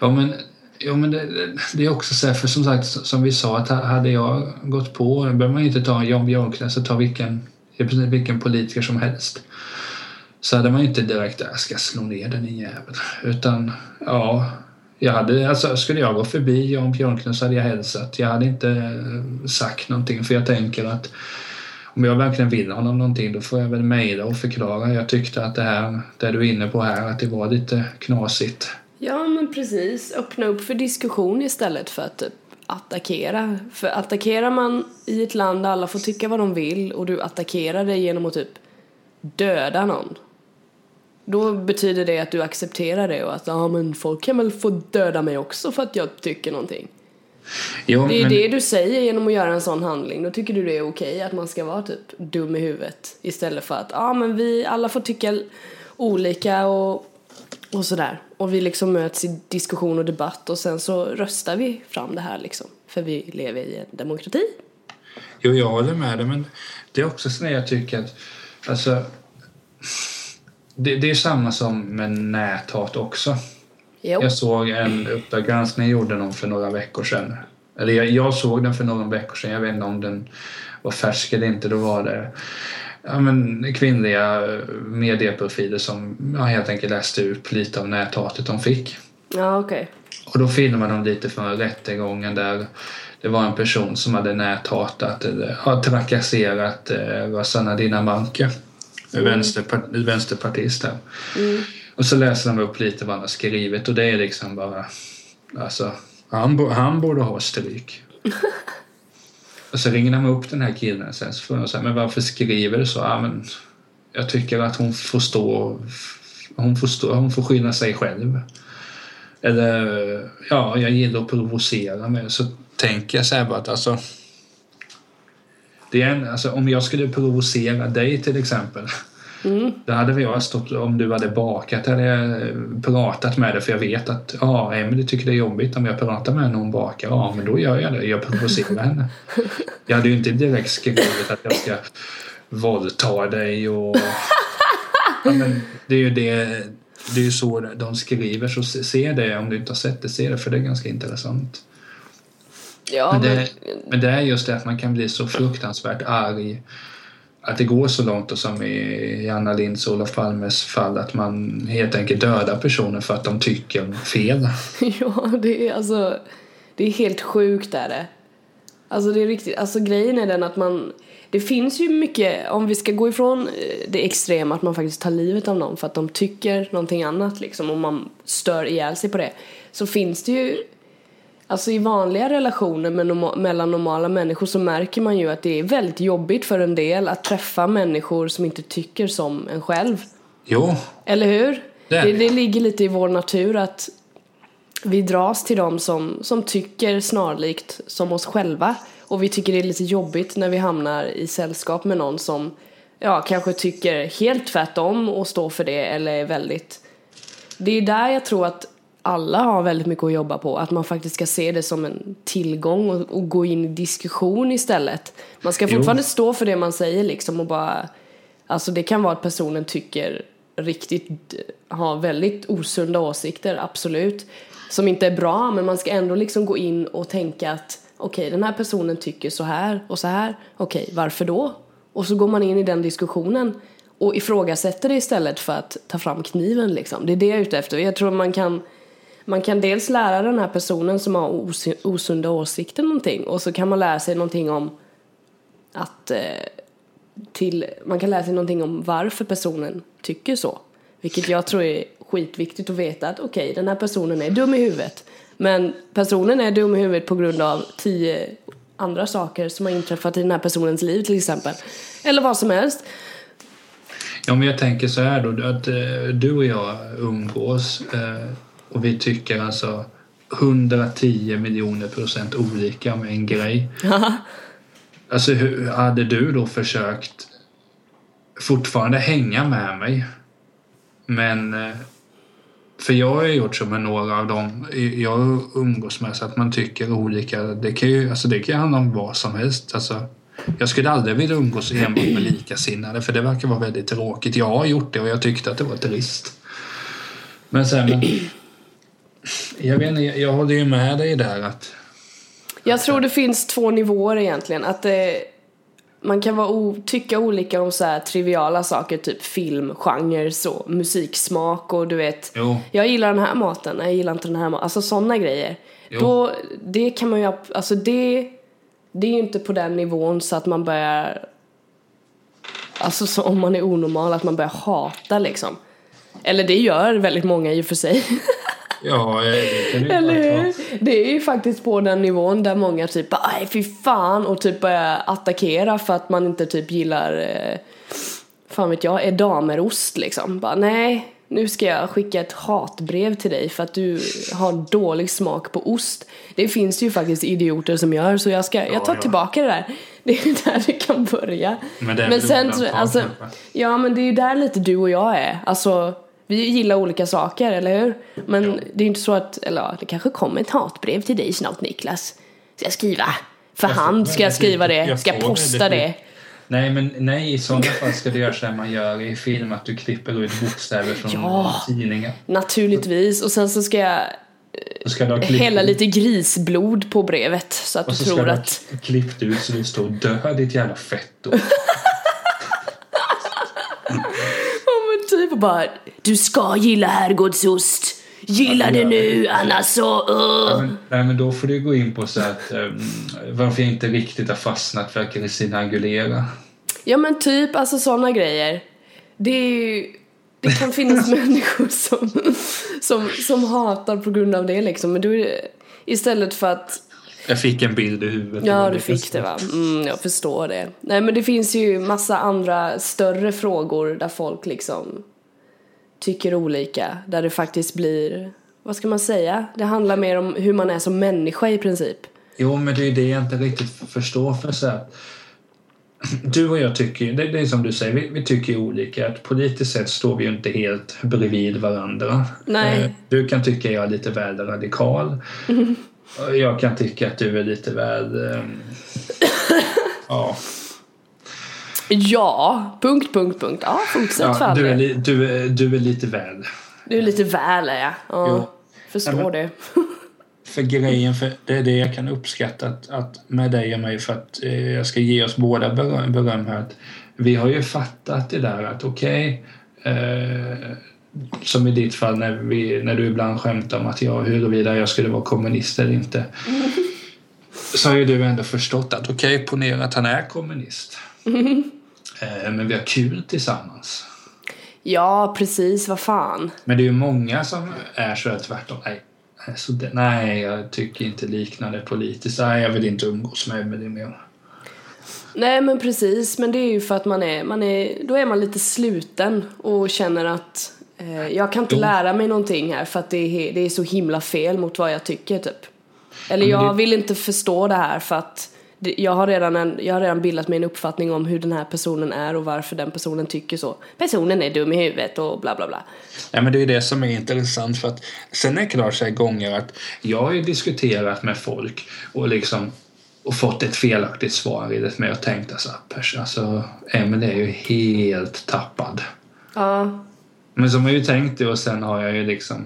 Ja, men, ja, men det, det är också så här, för som sagt, som vi sa, att hade jag gått på, då behöver man inte ta Jan Björklund, så ta vilken, vilken politiker som helst. Så hade man ju inte direkt, äh, jag ska slå ner den i jävel. Utan, ja, jag hade, alltså, skulle jag gå förbi Jan Björklund så hade jag hälsat. Jag hade inte eh, sagt någonting, för jag tänker att om jag verkligen vill honom någonting då får jag väl mejla och förklara. Jag tyckte att det här, det du är inne på här, att det var lite knasigt. Ja men precis, öppna upp för diskussion istället för att typ attackera. För attackerar man i ett land där alla får tycka vad de vill och du attackerar det genom att typ döda någon. Då betyder det att du accepterar det och att ja men folk kan väl få döda mig också för att jag tycker någonting. Jo, Det är men- det du säger genom att göra en sån handling. Då tycker du det är okej att man ska vara typ dum i huvudet. Istället för att ja men vi alla får tycka olika och, och sådär. Och vi liksom möts i diskussion och debatt och sen så röstar vi fram det här liksom. För vi lever i en demokrati. Jo, jag håller med dig, men det är också så när jag tycker att alltså, det, det är samma som med näthat också. Jo. Jag såg en Uppdrag granskning gjorde någon för några veckor sedan. Eller jag, jag såg den för några veckor sedan, jag vet inte om den var färsk eller inte. Då var det ja, men, kvinnliga medieprofiler som ja, helt enkelt läste ut lite av näthatet de fick. Ja, okej. Och då filmade de lite från rättegången där det var en person som hade näthatat eller ja, trakasserat eh, Rosanna Dinamarca, vänsterpart, vänsterpartist här. Och så läser de upp lite vad han har skrivit och det är liksom bara alltså han, han borde ha stryk. och så ringer de upp den här killen sen så frågar de så här, men varför skriver du så? Ja, men jag tycker att hon får stå hon får, stå, hon får skylla sig själv. Eller ja, jag gillar att provocera men så tänker jag så här bara att alltså det är en, alltså, om jag skulle provocera dig till exempel då hade jag stått, om du hade bakat, hade jag pratat med dig för jag vet att ja, Emelie tycker det är jobbigt om jag pratar med henne och hon bakar. Ja, men då gör jag det. Jag provocerar henne. Jag hade ju inte direkt skrivit att jag ska våldta dig och... Ja, men det är ju det, det är ju så de skriver, så se det om du inte har sett det, se det för det är ganska intressant. Ja, Men men, det, men det är just det att man kan bli så fruktansvärt arg att det går så långt och som i Anna Lindhs och Olof Palmes fall att man helt enkelt dödar personer för att de tycker fel. ja, det är alltså, det är helt sjukt är det. Alltså det är riktigt, alltså grejen är den att man, det finns ju mycket, om vi ska gå ifrån eh, det extrema att man faktiskt tar livet av någon för att de tycker någonting annat liksom och man stör ihjäl sig på det. Så finns det ju, alltså i vanliga relationer med norma- mellan normala människor så märker man ju att det är väldigt jobbigt för en del att träffa människor som inte tycker som en själv. Jo, Eller hur? Det det. det ligger lite i vår natur att vi dras till dem som, som tycker snarlikt som oss själva. Och vi tycker det är lite jobbigt när vi hamnar i sällskap med någon som ja, kanske tycker helt tvärtom och står för det eller är väldigt... Det är där jag tror att alla har väldigt mycket att jobba på. Att man faktiskt ska se det som en tillgång och, och gå in i diskussion istället. Man ska Jo. fortfarande stå för det man säger liksom och bara... Alltså det kan vara att personen tycker riktigt, har väldigt osunda åsikter, absolut. Som inte är bra, men man ska ändå liksom gå in och tänka att okej, den här personen tycker så här och så här. Okej, varför då? Och så går man in i den diskussionen och ifrågasätter det istället för att ta fram kniven liksom. Det är det jag är ute efter. Jag tror man kan man kan dels lära den här personen som har os- osunda åsikter någonting och så kan man lära sig någonting om att eh, till, man kan lära sig någonting om varför personen tycker så. Vilket jag tror är skitviktigt att veta att okej, okay, den här personen är dum i huvudet. Men personen är dum i huvudet på grund av tio andra saker som har inträffat i den här personens liv till exempel. Eller vad som helst. Ja, men jag tänker så här då, att eh, du och jag umgås eh, och vi tycker alltså 110 miljoner procent olika om en grej. Alltså hur hade du då försökt fortfarande hänga med mig? Men eh, för jag har ju gjort så med några av dem jag umgås med så att man tycker olika. Det kan ju alltså det kan handla om vad som helst. Alltså, jag skulle aldrig vilja umgås enbart med likasinnade för det verkar vara väldigt tråkigt. Jag har gjort det och jag tyckte att det var trist. Men sen, jag vet inte, jag håller ju med dig där att Jag tror det finns två nivåer egentligen. Att det, man kan vara o, tycka olika om så här triviala saker, typ film, genrer, och musiksmak och du vet. Jo. Jag gillar den här maten, jag gillar inte den här maten. Alltså sådana grejer. Jo. Då, det kan man ju, alltså det, det är ju inte på den nivån så att man börjar, alltså så om man är onormal, att man börjar hata liksom. Eller det gör väldigt många i och för sig. ja, det kan ju Eller hur? Det är ju faktiskt på den nivån där många typ bara, aj fy fan och typ börjar attackera för att man inte typ gillar eh, fan vet jag, edamerost liksom. Bara nej, nu ska jag skicka ett hatbrev till dig för att du har dålig smak på ost. Det finns ju faktiskt idioter som gör så jag ska, jag tar ja. tillbaka det där. Det är där det kan börja. Men det är men sen, alltså, ja men det är ju där lite du och jag är. Alltså, vi gillar olika saker, eller hur? Men Ja. det är inte så att, eller ja, det kanske kommer ett hatbrev till dig snart Niklas. Ska jag skriva? För Jag får hand ska jag skriva det, jag ska jag posta det. Nej, men nej, i sådana fall ska du göra som man gör i film, att du klipper ut bokstäver från Ja. tidningen. Naturligtvis. Och sen så ska jag Så ska du hälla lite grisblod på brevet så att och du så ska tror du ha att... klippt ut så det står dö ditt jävla fetto. och bara Du ska gilla herrgårdsost. Gilla det nu annars så... Uh. Men, nej, men då får du gå in på så att um, varför jag inte riktigt har fastnat för Christina Aguilera. Ja men typ alltså sådana grejer. Det är ju, det kan finnas människor som, som, som hatar på grund av det liksom. Men det, istället för att Jag fick en bild i huvudet. Ja, du fick det va? Mm, jag förstår det. Nej men det finns ju massa andra större frågor där folk liksom tycker olika. Där det faktiskt blir, vad ska man säga? Det handlar mer om hur man är som människa i princip. Jo, men det är det jag inte riktigt förstår. för så här, Du och jag tycker, det, det är som du säger, vi, vi tycker olika. Att politiskt sett står vi ju inte helt bredvid varandra. Nej. Eh, Du kan tycka jag är lite väl radikal. Och Jag kan tycka att du är lite väl... ehm, ja, Ja, punkt, punkt, punkt. Ja, fortsätt ja all du, är li, du, är, du är lite väl. Du är lite väl är jag. Ja, Jo. förstår Ja, men- det. För grejen, för det är det jag kan uppskatta att, att med dig och mig för att eh, jag ska ge oss båda beröm, beröm här. Att vi har ju fattat det där att okej, eh, som i ditt fall när, vi, när du ibland skämtar om att jag, huruvida jag skulle vara kommunist eller inte. Så har ju du ändå förstått att okej, ponera att han är kommunist. Eh, men vi har kul tillsammans. Ja, precis. Vad fan. Men det är ju många som är så här tvärtom. Nej, så det, nej, jag tycker inte liknande politiskt. Nej, jag vill inte umgås med med det mer. Nej men precis, men det är ju för att man är, man är, då är man lite sluten och känner att eh, jag kan inte Jo. lära mig någonting här för att det är, det är så himla fel mot vad jag tycker typ. Eller Ja, jag det- vill inte förstå det här för att jag, har redan en, jag har redan bildat mig en uppfattning om hur den här personen är och varför den personen tycker så. Personen är dum i huvudet och bla bla bla. Ja, men det är det som är intressant. för att Sen är det klart så här gånger att jag har ju diskuterat med folk och liksom och fått ett felaktigt svar i det med och tänkt alltså, alltså Emelie är ju helt tappad. Ja, Men som jag ju tänkt det och sen har jag ju liksom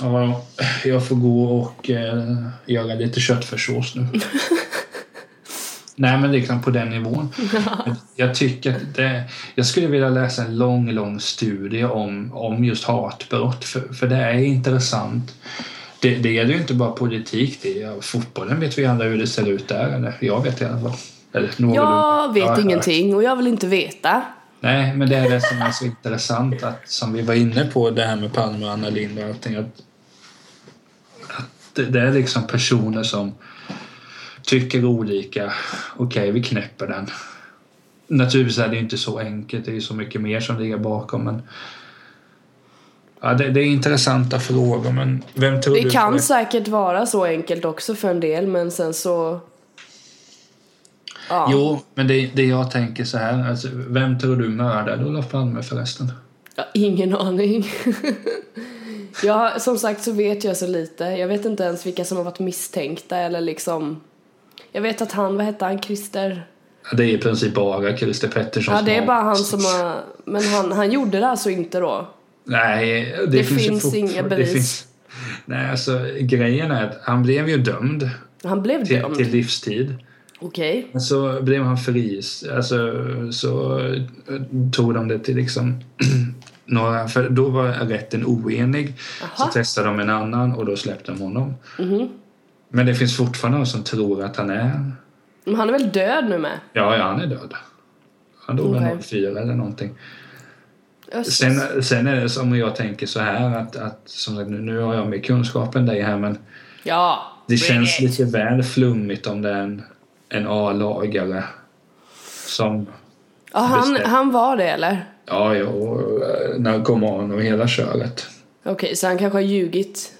Ja, jag får gå och eh, göra lite köttfärssås nu. Nej, men liksom på den nivån. Jag tycker att det, jag skulle vilja läsa en lång, lång studie om, om just hatbrott, för, för det är intressant. Det, det gäller ju inte bara politik, det är, fotbollen vet vi alla hur det ser ut där, eller jag vet i alla fall. Eller jag vet ja. ingenting och jag vill inte veta. Nej, men det är det som är så intressant att som vi var inne på det här med Palme och Anna Lindh och allting att, att det, det är liksom personer som tycker olika. Okej, vi knäpper den. Naturligtvis är det inte så enkelt, det är så mycket mer som ligger bakom men Ja, det, det är intressanta frågor men vem tror du Det kan får- säkert vara så enkelt också för en del men sen så... Ja. Jo, men det, det jag tänker så här, alltså, vem tror du mördade Olof Palme förresten? Har ingen aning. jag, som sagt så vet jag så lite. Jag vet inte ens vilka som har varit misstänkta eller liksom... Jag vet att han, vad hette han, Christer? Det är i princip bara Christer Pettersson Ja, det är bara han som har... Men han, han gjorde det alltså inte då? Nej, det, Det finns, finns inga det bevis. finns- Nej, alltså grejen är att han blev ju dömd Han blev till, dömd? till livstid. Okej. Men så blev han fri. Alltså, så eh, tog de det till liksom några, för då var rätten oenig. Så Aha. testade de en annan och då släppte de honom. Mhm. Men det finns fortfarande någon som tror att han är, Men han är väl död nu med? ja, ja han är död. Han dog okay. 04 eller någonting. Sen, sen är det som jag tänker så här att, att som sagt, nu, har jag mer kunskap än dig här men Ja. det känns it. lite väl flummigt om det är en, en A-lagare som Ja, han, han var det eller? Ja, ja, och eh, narkoman och hela köret. Okej, så han kanske har ljugit?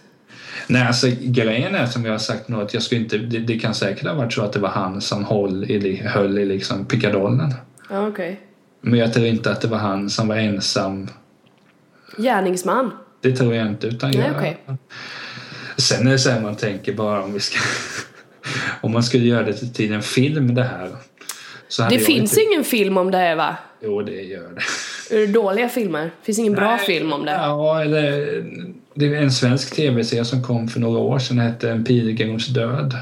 Nej, alltså grejen är som jag har sagt nu att jag skulle inte, det, det kan säkert ha varit så att det var han som höll i, höll i liksom pickadollen. Ja, okej. Men jag tror inte att det var han som var ensam. Gärningsman? Det tror jag inte. Utan Nej, jag, okej. Sen är det så här man tänker bara om vi ska... om man skulle göra det till- en film det här. Det finns inte, ingen film om det här va? Jo, det gör det. Är det dåliga filmer? Finns ingen bra Nej, film om det? Ja, eller det är en svensk tv-serie som kom för några år sedan hette En pilgrims död.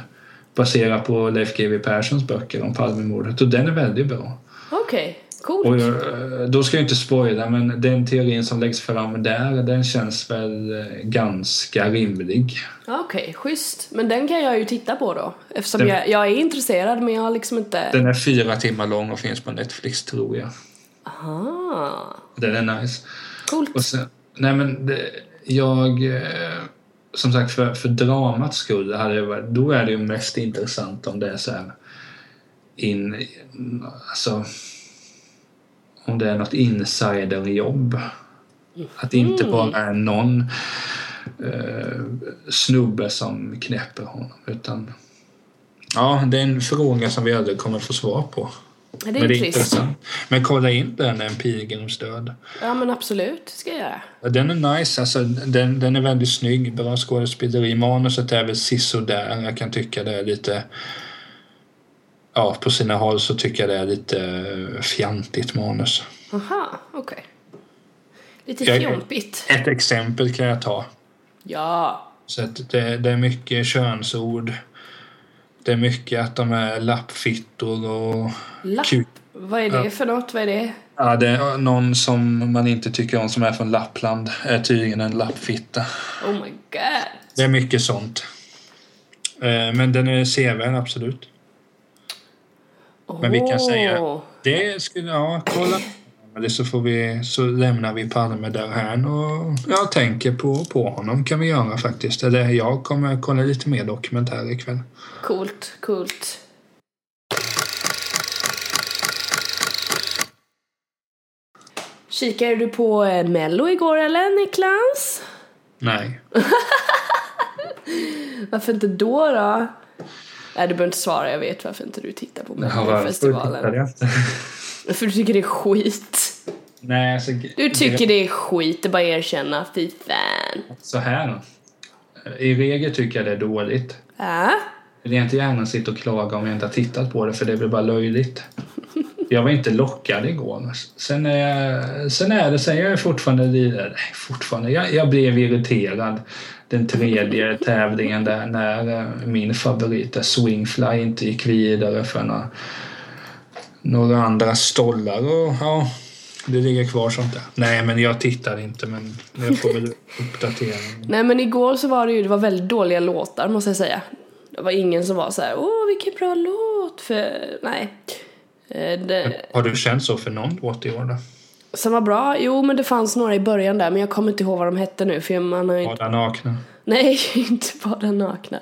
Baserad på Leif GW Perssons böcker om Palmemordet och den är väldigt bra. Okej. Coolt. Och eh, då ska jag inte spoila, men den teorin som läggs fram där, den känns väl eh, ganska rimlig. Okej, schysst. Men den kan jag ju titta på då. Eftersom Den- jag, jag är intresserad men jag har liksom inte... Den är fyra timmar lång och finns på Netflix, tror jag. Aha. Den är nice. Coolt. Och sen, nej men det, jag, eh, som sagt för, för dramats skull, hade det varit, då är det ju mest intressant om det är så här in, alltså om det är något insiderjobb. Att det inte bara är någon eh, snubbe som knäpper honom utan Ja, det är en fråga som vi aldrig kommer få svar på. Det är Men det är trist. intressant. Men kolla in den, En pilgrims död. Ja men absolut, ska jag göra. Den är nice, alltså, den, den är väldigt snygg. Bra skådespeleri. Manuset är väl sisådär. Jag kan tycka det är lite... Ja, på sina håll så tycker jag det är lite eh, fjantigt manus. Aha, okej. Lite Jag- fjompigt. Ett exempel kan jag ta. Ja. Så det, det är mycket könsord. Det är mycket att de är lappfittor och... Lapp. Kul. Vad är det för något? Vad är det? Ja, det är någon som man inte tycker om som är från Lappland är tydligen en lappfitta. Oh my god. Det är mycket sånt. Eh, Men den är sevärd, absolut. Men vi kan säga-. Det skulle, ja, kolla. Det så får vi, så lämnar vi Palme där här och jag tänker på, på honom kan vi göra faktiskt. Eller jag kommer kolla lite mer dokumentär ikväll. Coolt, coolt. Kikade du på eh, Mello igår eller Niklas? Nej. Varför inte då då? Nej du behöver inte svara, jag vet varför inte du tittar på Melodifestivalen. För du tycker det är skit. Nej, alltså, Du tycker det är skit, det är bara erkänna. Fy fan. Så här. I regel tycker jag det är dåligt. Ja, Jag vill inte gärna sitta och klaga om jag inte har tittat på det för det blir bara löjligt. Jag var inte lockad igår. Sen är, jag, sen är det, sen är jag fortfarande, li- nej, fortfarande jag, jag blev irriterad den tredje tävlingen där när eh, min favorit där Swingfly inte gick vidare för några, några andra stollar och ja, det ligger kvar sånt där. Nej, men jag tittar inte men jag får väl uppdatera. nej men igår så var det ju, det var väldigt dåliga låtar måste jag säga. Det var ingen som var så här, åh vilken bra låt, för nej. Eh, Det, Har du känt så för någon låt i år då? som var bra, jo men det fanns några i början där men jag kommer inte ihåg vad de hette nu för man har ju inte Bada nakna? Nej, inte bara nakna.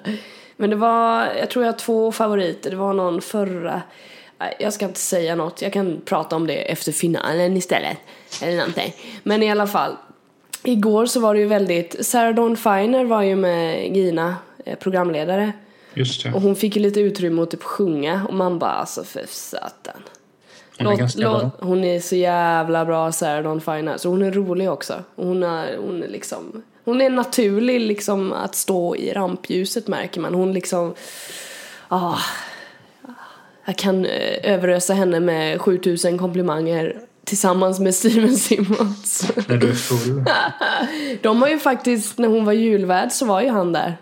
Men det var, jag tror jag har två favoriter. Det var någon förra, jag ska inte säga något. Jag kan prata om det efter finalen istället. Eller någonting. Men i alla fall. Igår så var det ju väldigt, Sarah Dawn Finer var ju med Gina, eh, programledare. Just det. Och hon fick ju lite utrymme att typ sjunga och man bara alltså för satan. Hon är Låt- ganska låt- bra. hon är så jävla bra Sarah Dawn Finer. Så hon är rolig också. Och Hon är, hon är liksom Hon är naturlig liksom att stå i rampljuset märker man. Hon liksom ah, Jag kan eh, överösa henne med 7000 komplimanger tillsammans med Steven Simmons. När du är full. De har ju faktiskt, när hon var julvärd så var ju han där.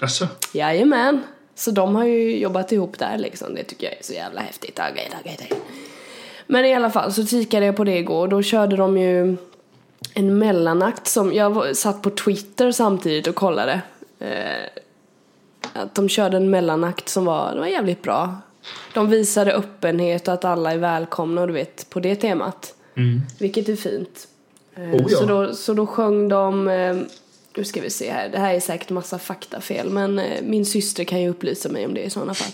Alltså, Jajamän. Så de har ju jobbat ihop där liksom. Det tycker jag är så jävla häftigt. Okej, okej, okej. Men i alla fall så kikade jag på det igår. Då körde de ju en mellanakt som, jag satt på Twitter samtidigt och kollade. Eh, att de körde en mellanakt som var, det var jävligt bra. De visade öppenhet och att alla är välkomna och du vet, på det temat. mm. Vilket är fint. Eh, Oh, ja. så, då, så då sjöng de, eh, nu ska vi se här, det här är säkert massa faktafel men eh, min syster kan ju upplysa mig om det i sådana fall.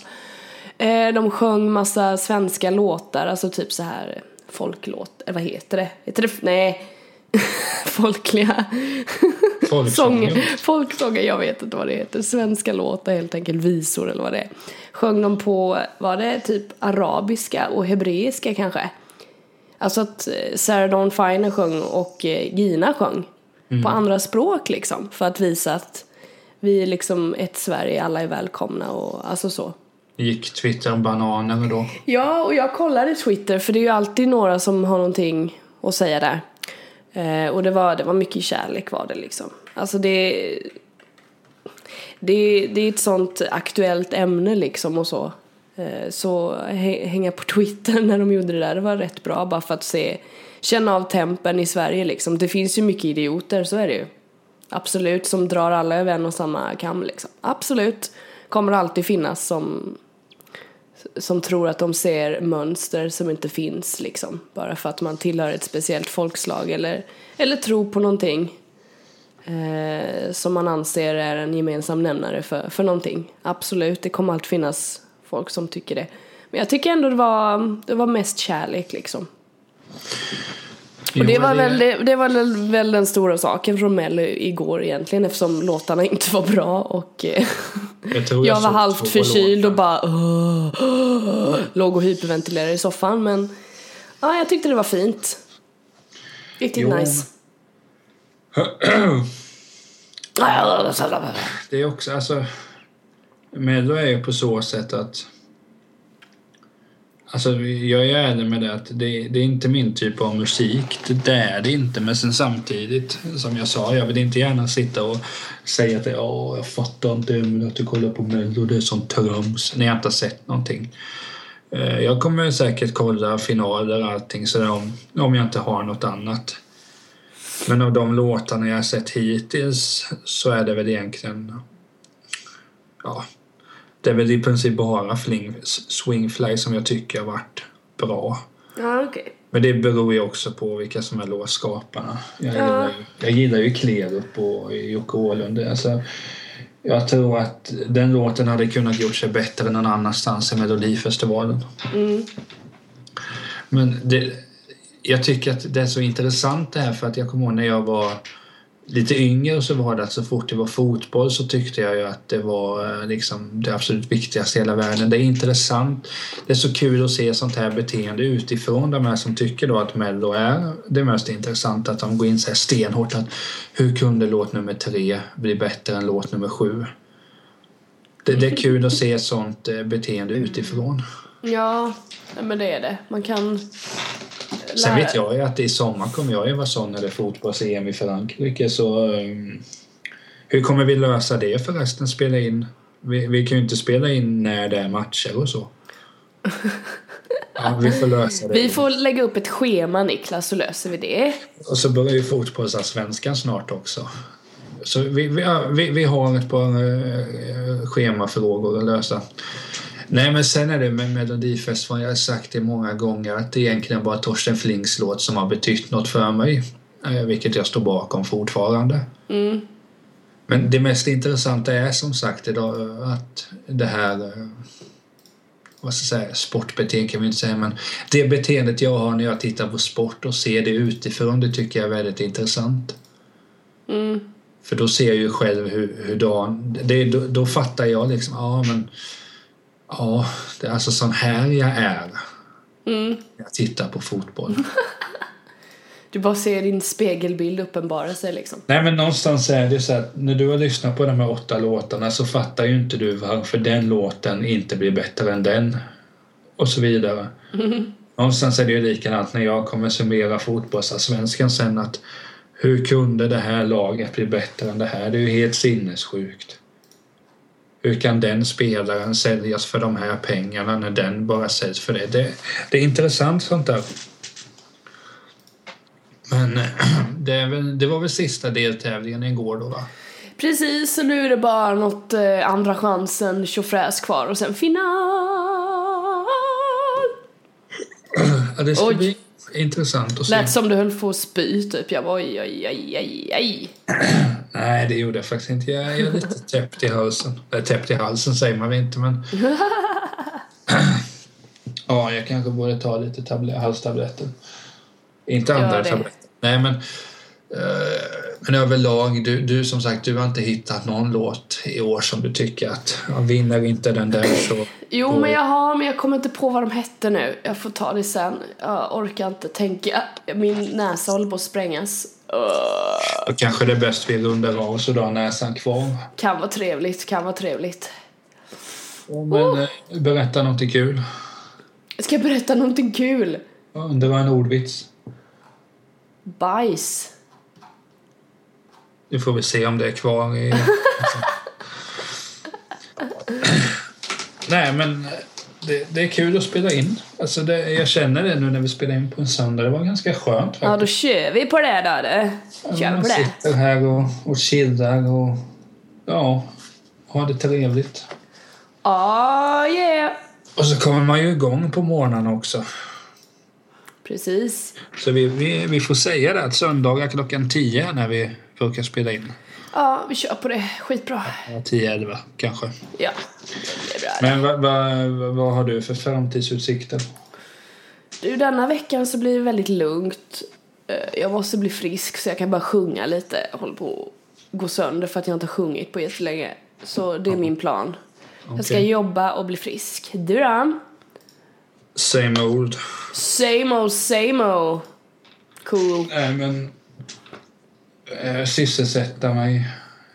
De sjöng massa svenska låtar, alltså typ så här folklåt, eller vad heter det? Heter det, nej, folkliga Folksånger. sånger. Folksånger, jag vet inte vad det heter. Svenska låtar helt enkelt, visor eller vad det är. Sjöng de på, var det typ arabiska och hebreiska kanske? Alltså att eh, Sarah Dawn Finer sjöng och eh, Gina sjöng på andra språk liksom. För att visa att vi är liksom ett Sverige, alla är välkomna och alltså så. Gick Twitter bananer då? Ja, och jag kollade Twitter för det är ju alltid några som har någonting att säga där. Eh, och det var, det var mycket kärlek var det liksom. Alltså det, det, det är ett sånt aktuellt ämne liksom och så. Eh, så hänga på Twitter när de gjorde det där, det var rätt bra bara för att se, känna av tempen i Sverige liksom. Det finns ju mycket idioter, så är det ju. Absolut, som drar alla över en och samma kam liksom. Absolut, kommer alltid finnas som som tror att de ser mönster som inte finns liksom. Bara för att man tillhör ett speciellt folkslag eller, eller tror på någonting eh, som man anser är en gemensam nämnare för, för någonting. Absolut, det kommer alltid finnas folk som tycker det. Men jag tycker ändå det var, det var mest kärlek liksom. Och det var, väl, det, det var väl- väl den stora saken från Mello igår egentligen eftersom låtarna inte var bra och eh, Jag, tror jag var halvt förkyld och låtar. bara "Åh, åh", låg och hyperventilerade i soffan men ja, jag tyckte det var fint. Riktigt Jo. nice. Det är också, alltså... Mello är ju på så sätt att... Alltså, jag är ärlig med det att det, det är inte min typ av musik. Det, är det inte. Men sen samtidigt, som jag sa, jag vill inte gärna sitta och säga att ja, jag fattar inte Emil att du kollar på Mello, det är sånt trams. När jag inte har sett någonting. Eh, jag kommer säkert kolla finaler och allting sådär om, om jag inte har något annat. Men av de låtarna jag har sett hittills så är det väl egentligen... Ja, det är väl i princip bara fling, Swingfly som jag tycker har varit bra. Ja, okej. Men det beror ju också på vilka som är låtskaparna. Jag, Ja. gillar, ju- jag gillar ju Klerup och Jocke Åhlund. Alltså, jag tror att den låten hade kunnat gjort sig bättre någon annanstans i Melodifestivalen. Mm. Men det, jag tycker att det är så intressant det här för att jag kommer ihåg när jag var lite yngre så var det att så fort det var fotboll så tyckte jag ju att det var eh, liksom det absolut viktigaste i hela världen. Det är intressant. Det är så kul att se sånt här beteende utifrån. De här som tycker då att Mello är det mest intressanta. Att de går in så här stenhårt att hur kunde låt nummer tre bli bättre än låt nummer sju? Det, det är kul att se sånt eh, beteende utifrån. Ja, men det är det. Man kan Sen vet jag ju att i sommar kommer jag ju vara sån när det är fotbolls-EM i Frankrike så um, hur kommer vi lösa det förresten? Spela in? Vi, vi kan ju inte spela in när det är matcher och så. Ja, vi får lösa det. Vi får lägga upp ett schema Niklas så löser vi det. Och så börjar ju fotbollsallsvenskan snart också. Så vi, vi, vi, vi har ett par eh, schemafrågor att lösa. Nej men sen är det med Melodifestivalen, jag har sagt det många gånger att det är egentligen bara Torsten Flinks låt som har betytt något för mig. Eh, vilket jag står bakom fortfarande. Mm. Men det mest intressanta är som sagt idag att det här eh, vad ska jag säga, sportbeteende kan vi inte säga men det beteendet jag har när jag tittar på sport och ser det utifrån det tycker jag är väldigt intressant. Mm. För då ser jag ju själv hur, hur dan, det, då, då fattar jag liksom, ja men ja, det är alltså sån här jag är Mm. jag tittar på fotboll. Du bara ser din spegelbild uppenbara sig liksom. Nej men någonstans är det så att när du har lyssnat på de här åtta låtarna så fattar ju inte du varför den låten inte blir bättre än den. Och så vidare. Någonstans är det ju likadant när jag kommer summera fotbollsallsvenskan sen att hur kunde det här laget bli bättre än det här? Det är ju helt sinnessjukt. Hur kan den spelaren säljas för de här pengarna när den bara säljs för det? Det, det är intressant sånt där. Men det, väl, det var väl sista deltävlingen igår då va? Precis, så nu är det bara något eh, andra chansen tjofräs kvar och sen final. Ja, det ska Oj. bli intressant att se. Lät som du höll på att spy typ. Jag var oj, oj, oj, oj, oj. Nej, det gjorde jag faktiskt inte. Jag, jag är lite täppt i halsen. Eller täppt i halsen säger man väl inte, men... ja, jag kanske borde ta lite tablet, halstabletter. Inte andra tabletter. Nej, men... eh, men överlag, du, du som sagt, du har inte hittat någon låt i år som du tycker att ja, vinner inte den där så... Jo, då- men jag har, men jag kommer inte på vad de hette nu. Jag får ta det sen. Jag orkar inte tänka. Min näsa håller på att sprängas. Då kanske det är bäst vi rundar av så du har näsan kvar. Kan vara trevligt, kan vara trevligt. Ja, Men eh, berätta något kul. Ska jag berätta någonting kul? Ja, Det var en ordvits. Bajs. Nu får vi se om det är kvar i... Nej, men det, det är kul att spela in. Alltså det, jag känner det nu när vi spelar in på en söndag. Det var ganska skönt Ja, då faktiskt. kör vi på det då. du. Kör Man på det. sitter här och, och chillar och ja, har det trevligt. Ah, yeah. Och så kommer man ju igång på morgnarna också. Precis. Så vi, vi, vi får säga det att söndagar klockan 10 när vi brukar spela in. Ja, vi kör på det. Skitbra. Ja, 10-11 kanske. Ja, bra. Men vad, vad, vad har du för framtidsutsikter? Du, denna veckan så blir det väldigt lugnt. Eh, Jag måste bli frisk så jag kan bara sjunga lite. Jag håller på att gå sönder för att jag inte har sjungit på jättelänge. Så det är min plan. Jag ska jobba och bli frisk. Du då? Same old. Same old, same old. Cool. Nej, men... Eh, sysselsätta mig.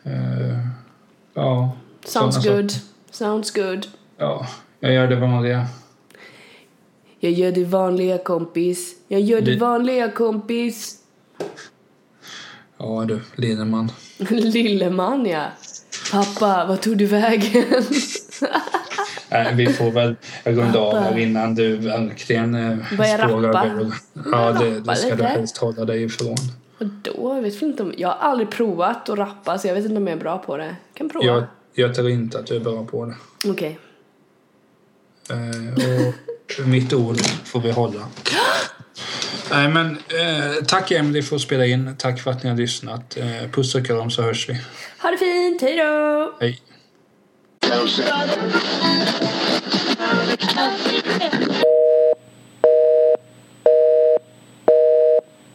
Eh, ja. Sounds good. Sounds good. Ja, jag gör det vanliga. Jag gör det vanliga kompis. Jag gör det Det- vanliga kompis. Ja du, Linneman. Lilleman ja. Pappa, vad tog du vägen? Nej, vi får väl runda av här innan du verkligen eh, spårar. Ja, det, det ska du helst hålla dig ifrån. Vadå? Jag vet inte om... Jag har aldrig provat att rappa så jag vet inte om jag är bra på det. Kan prova. Jag, jag tror inte att du är bra på det. Okej. Eh, och mitt ord får vi hålla. Nej, men eh, tack Emily för att spela in. Tack för att ni har lyssnat. Eh, puss och kram så hörs vi. Ha det fint, hejdå! Hej.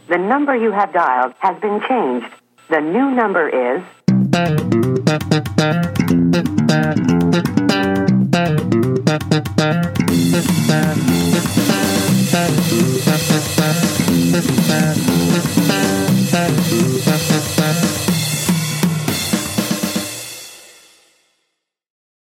The number you have dialed has been changed. The new number is Thank you.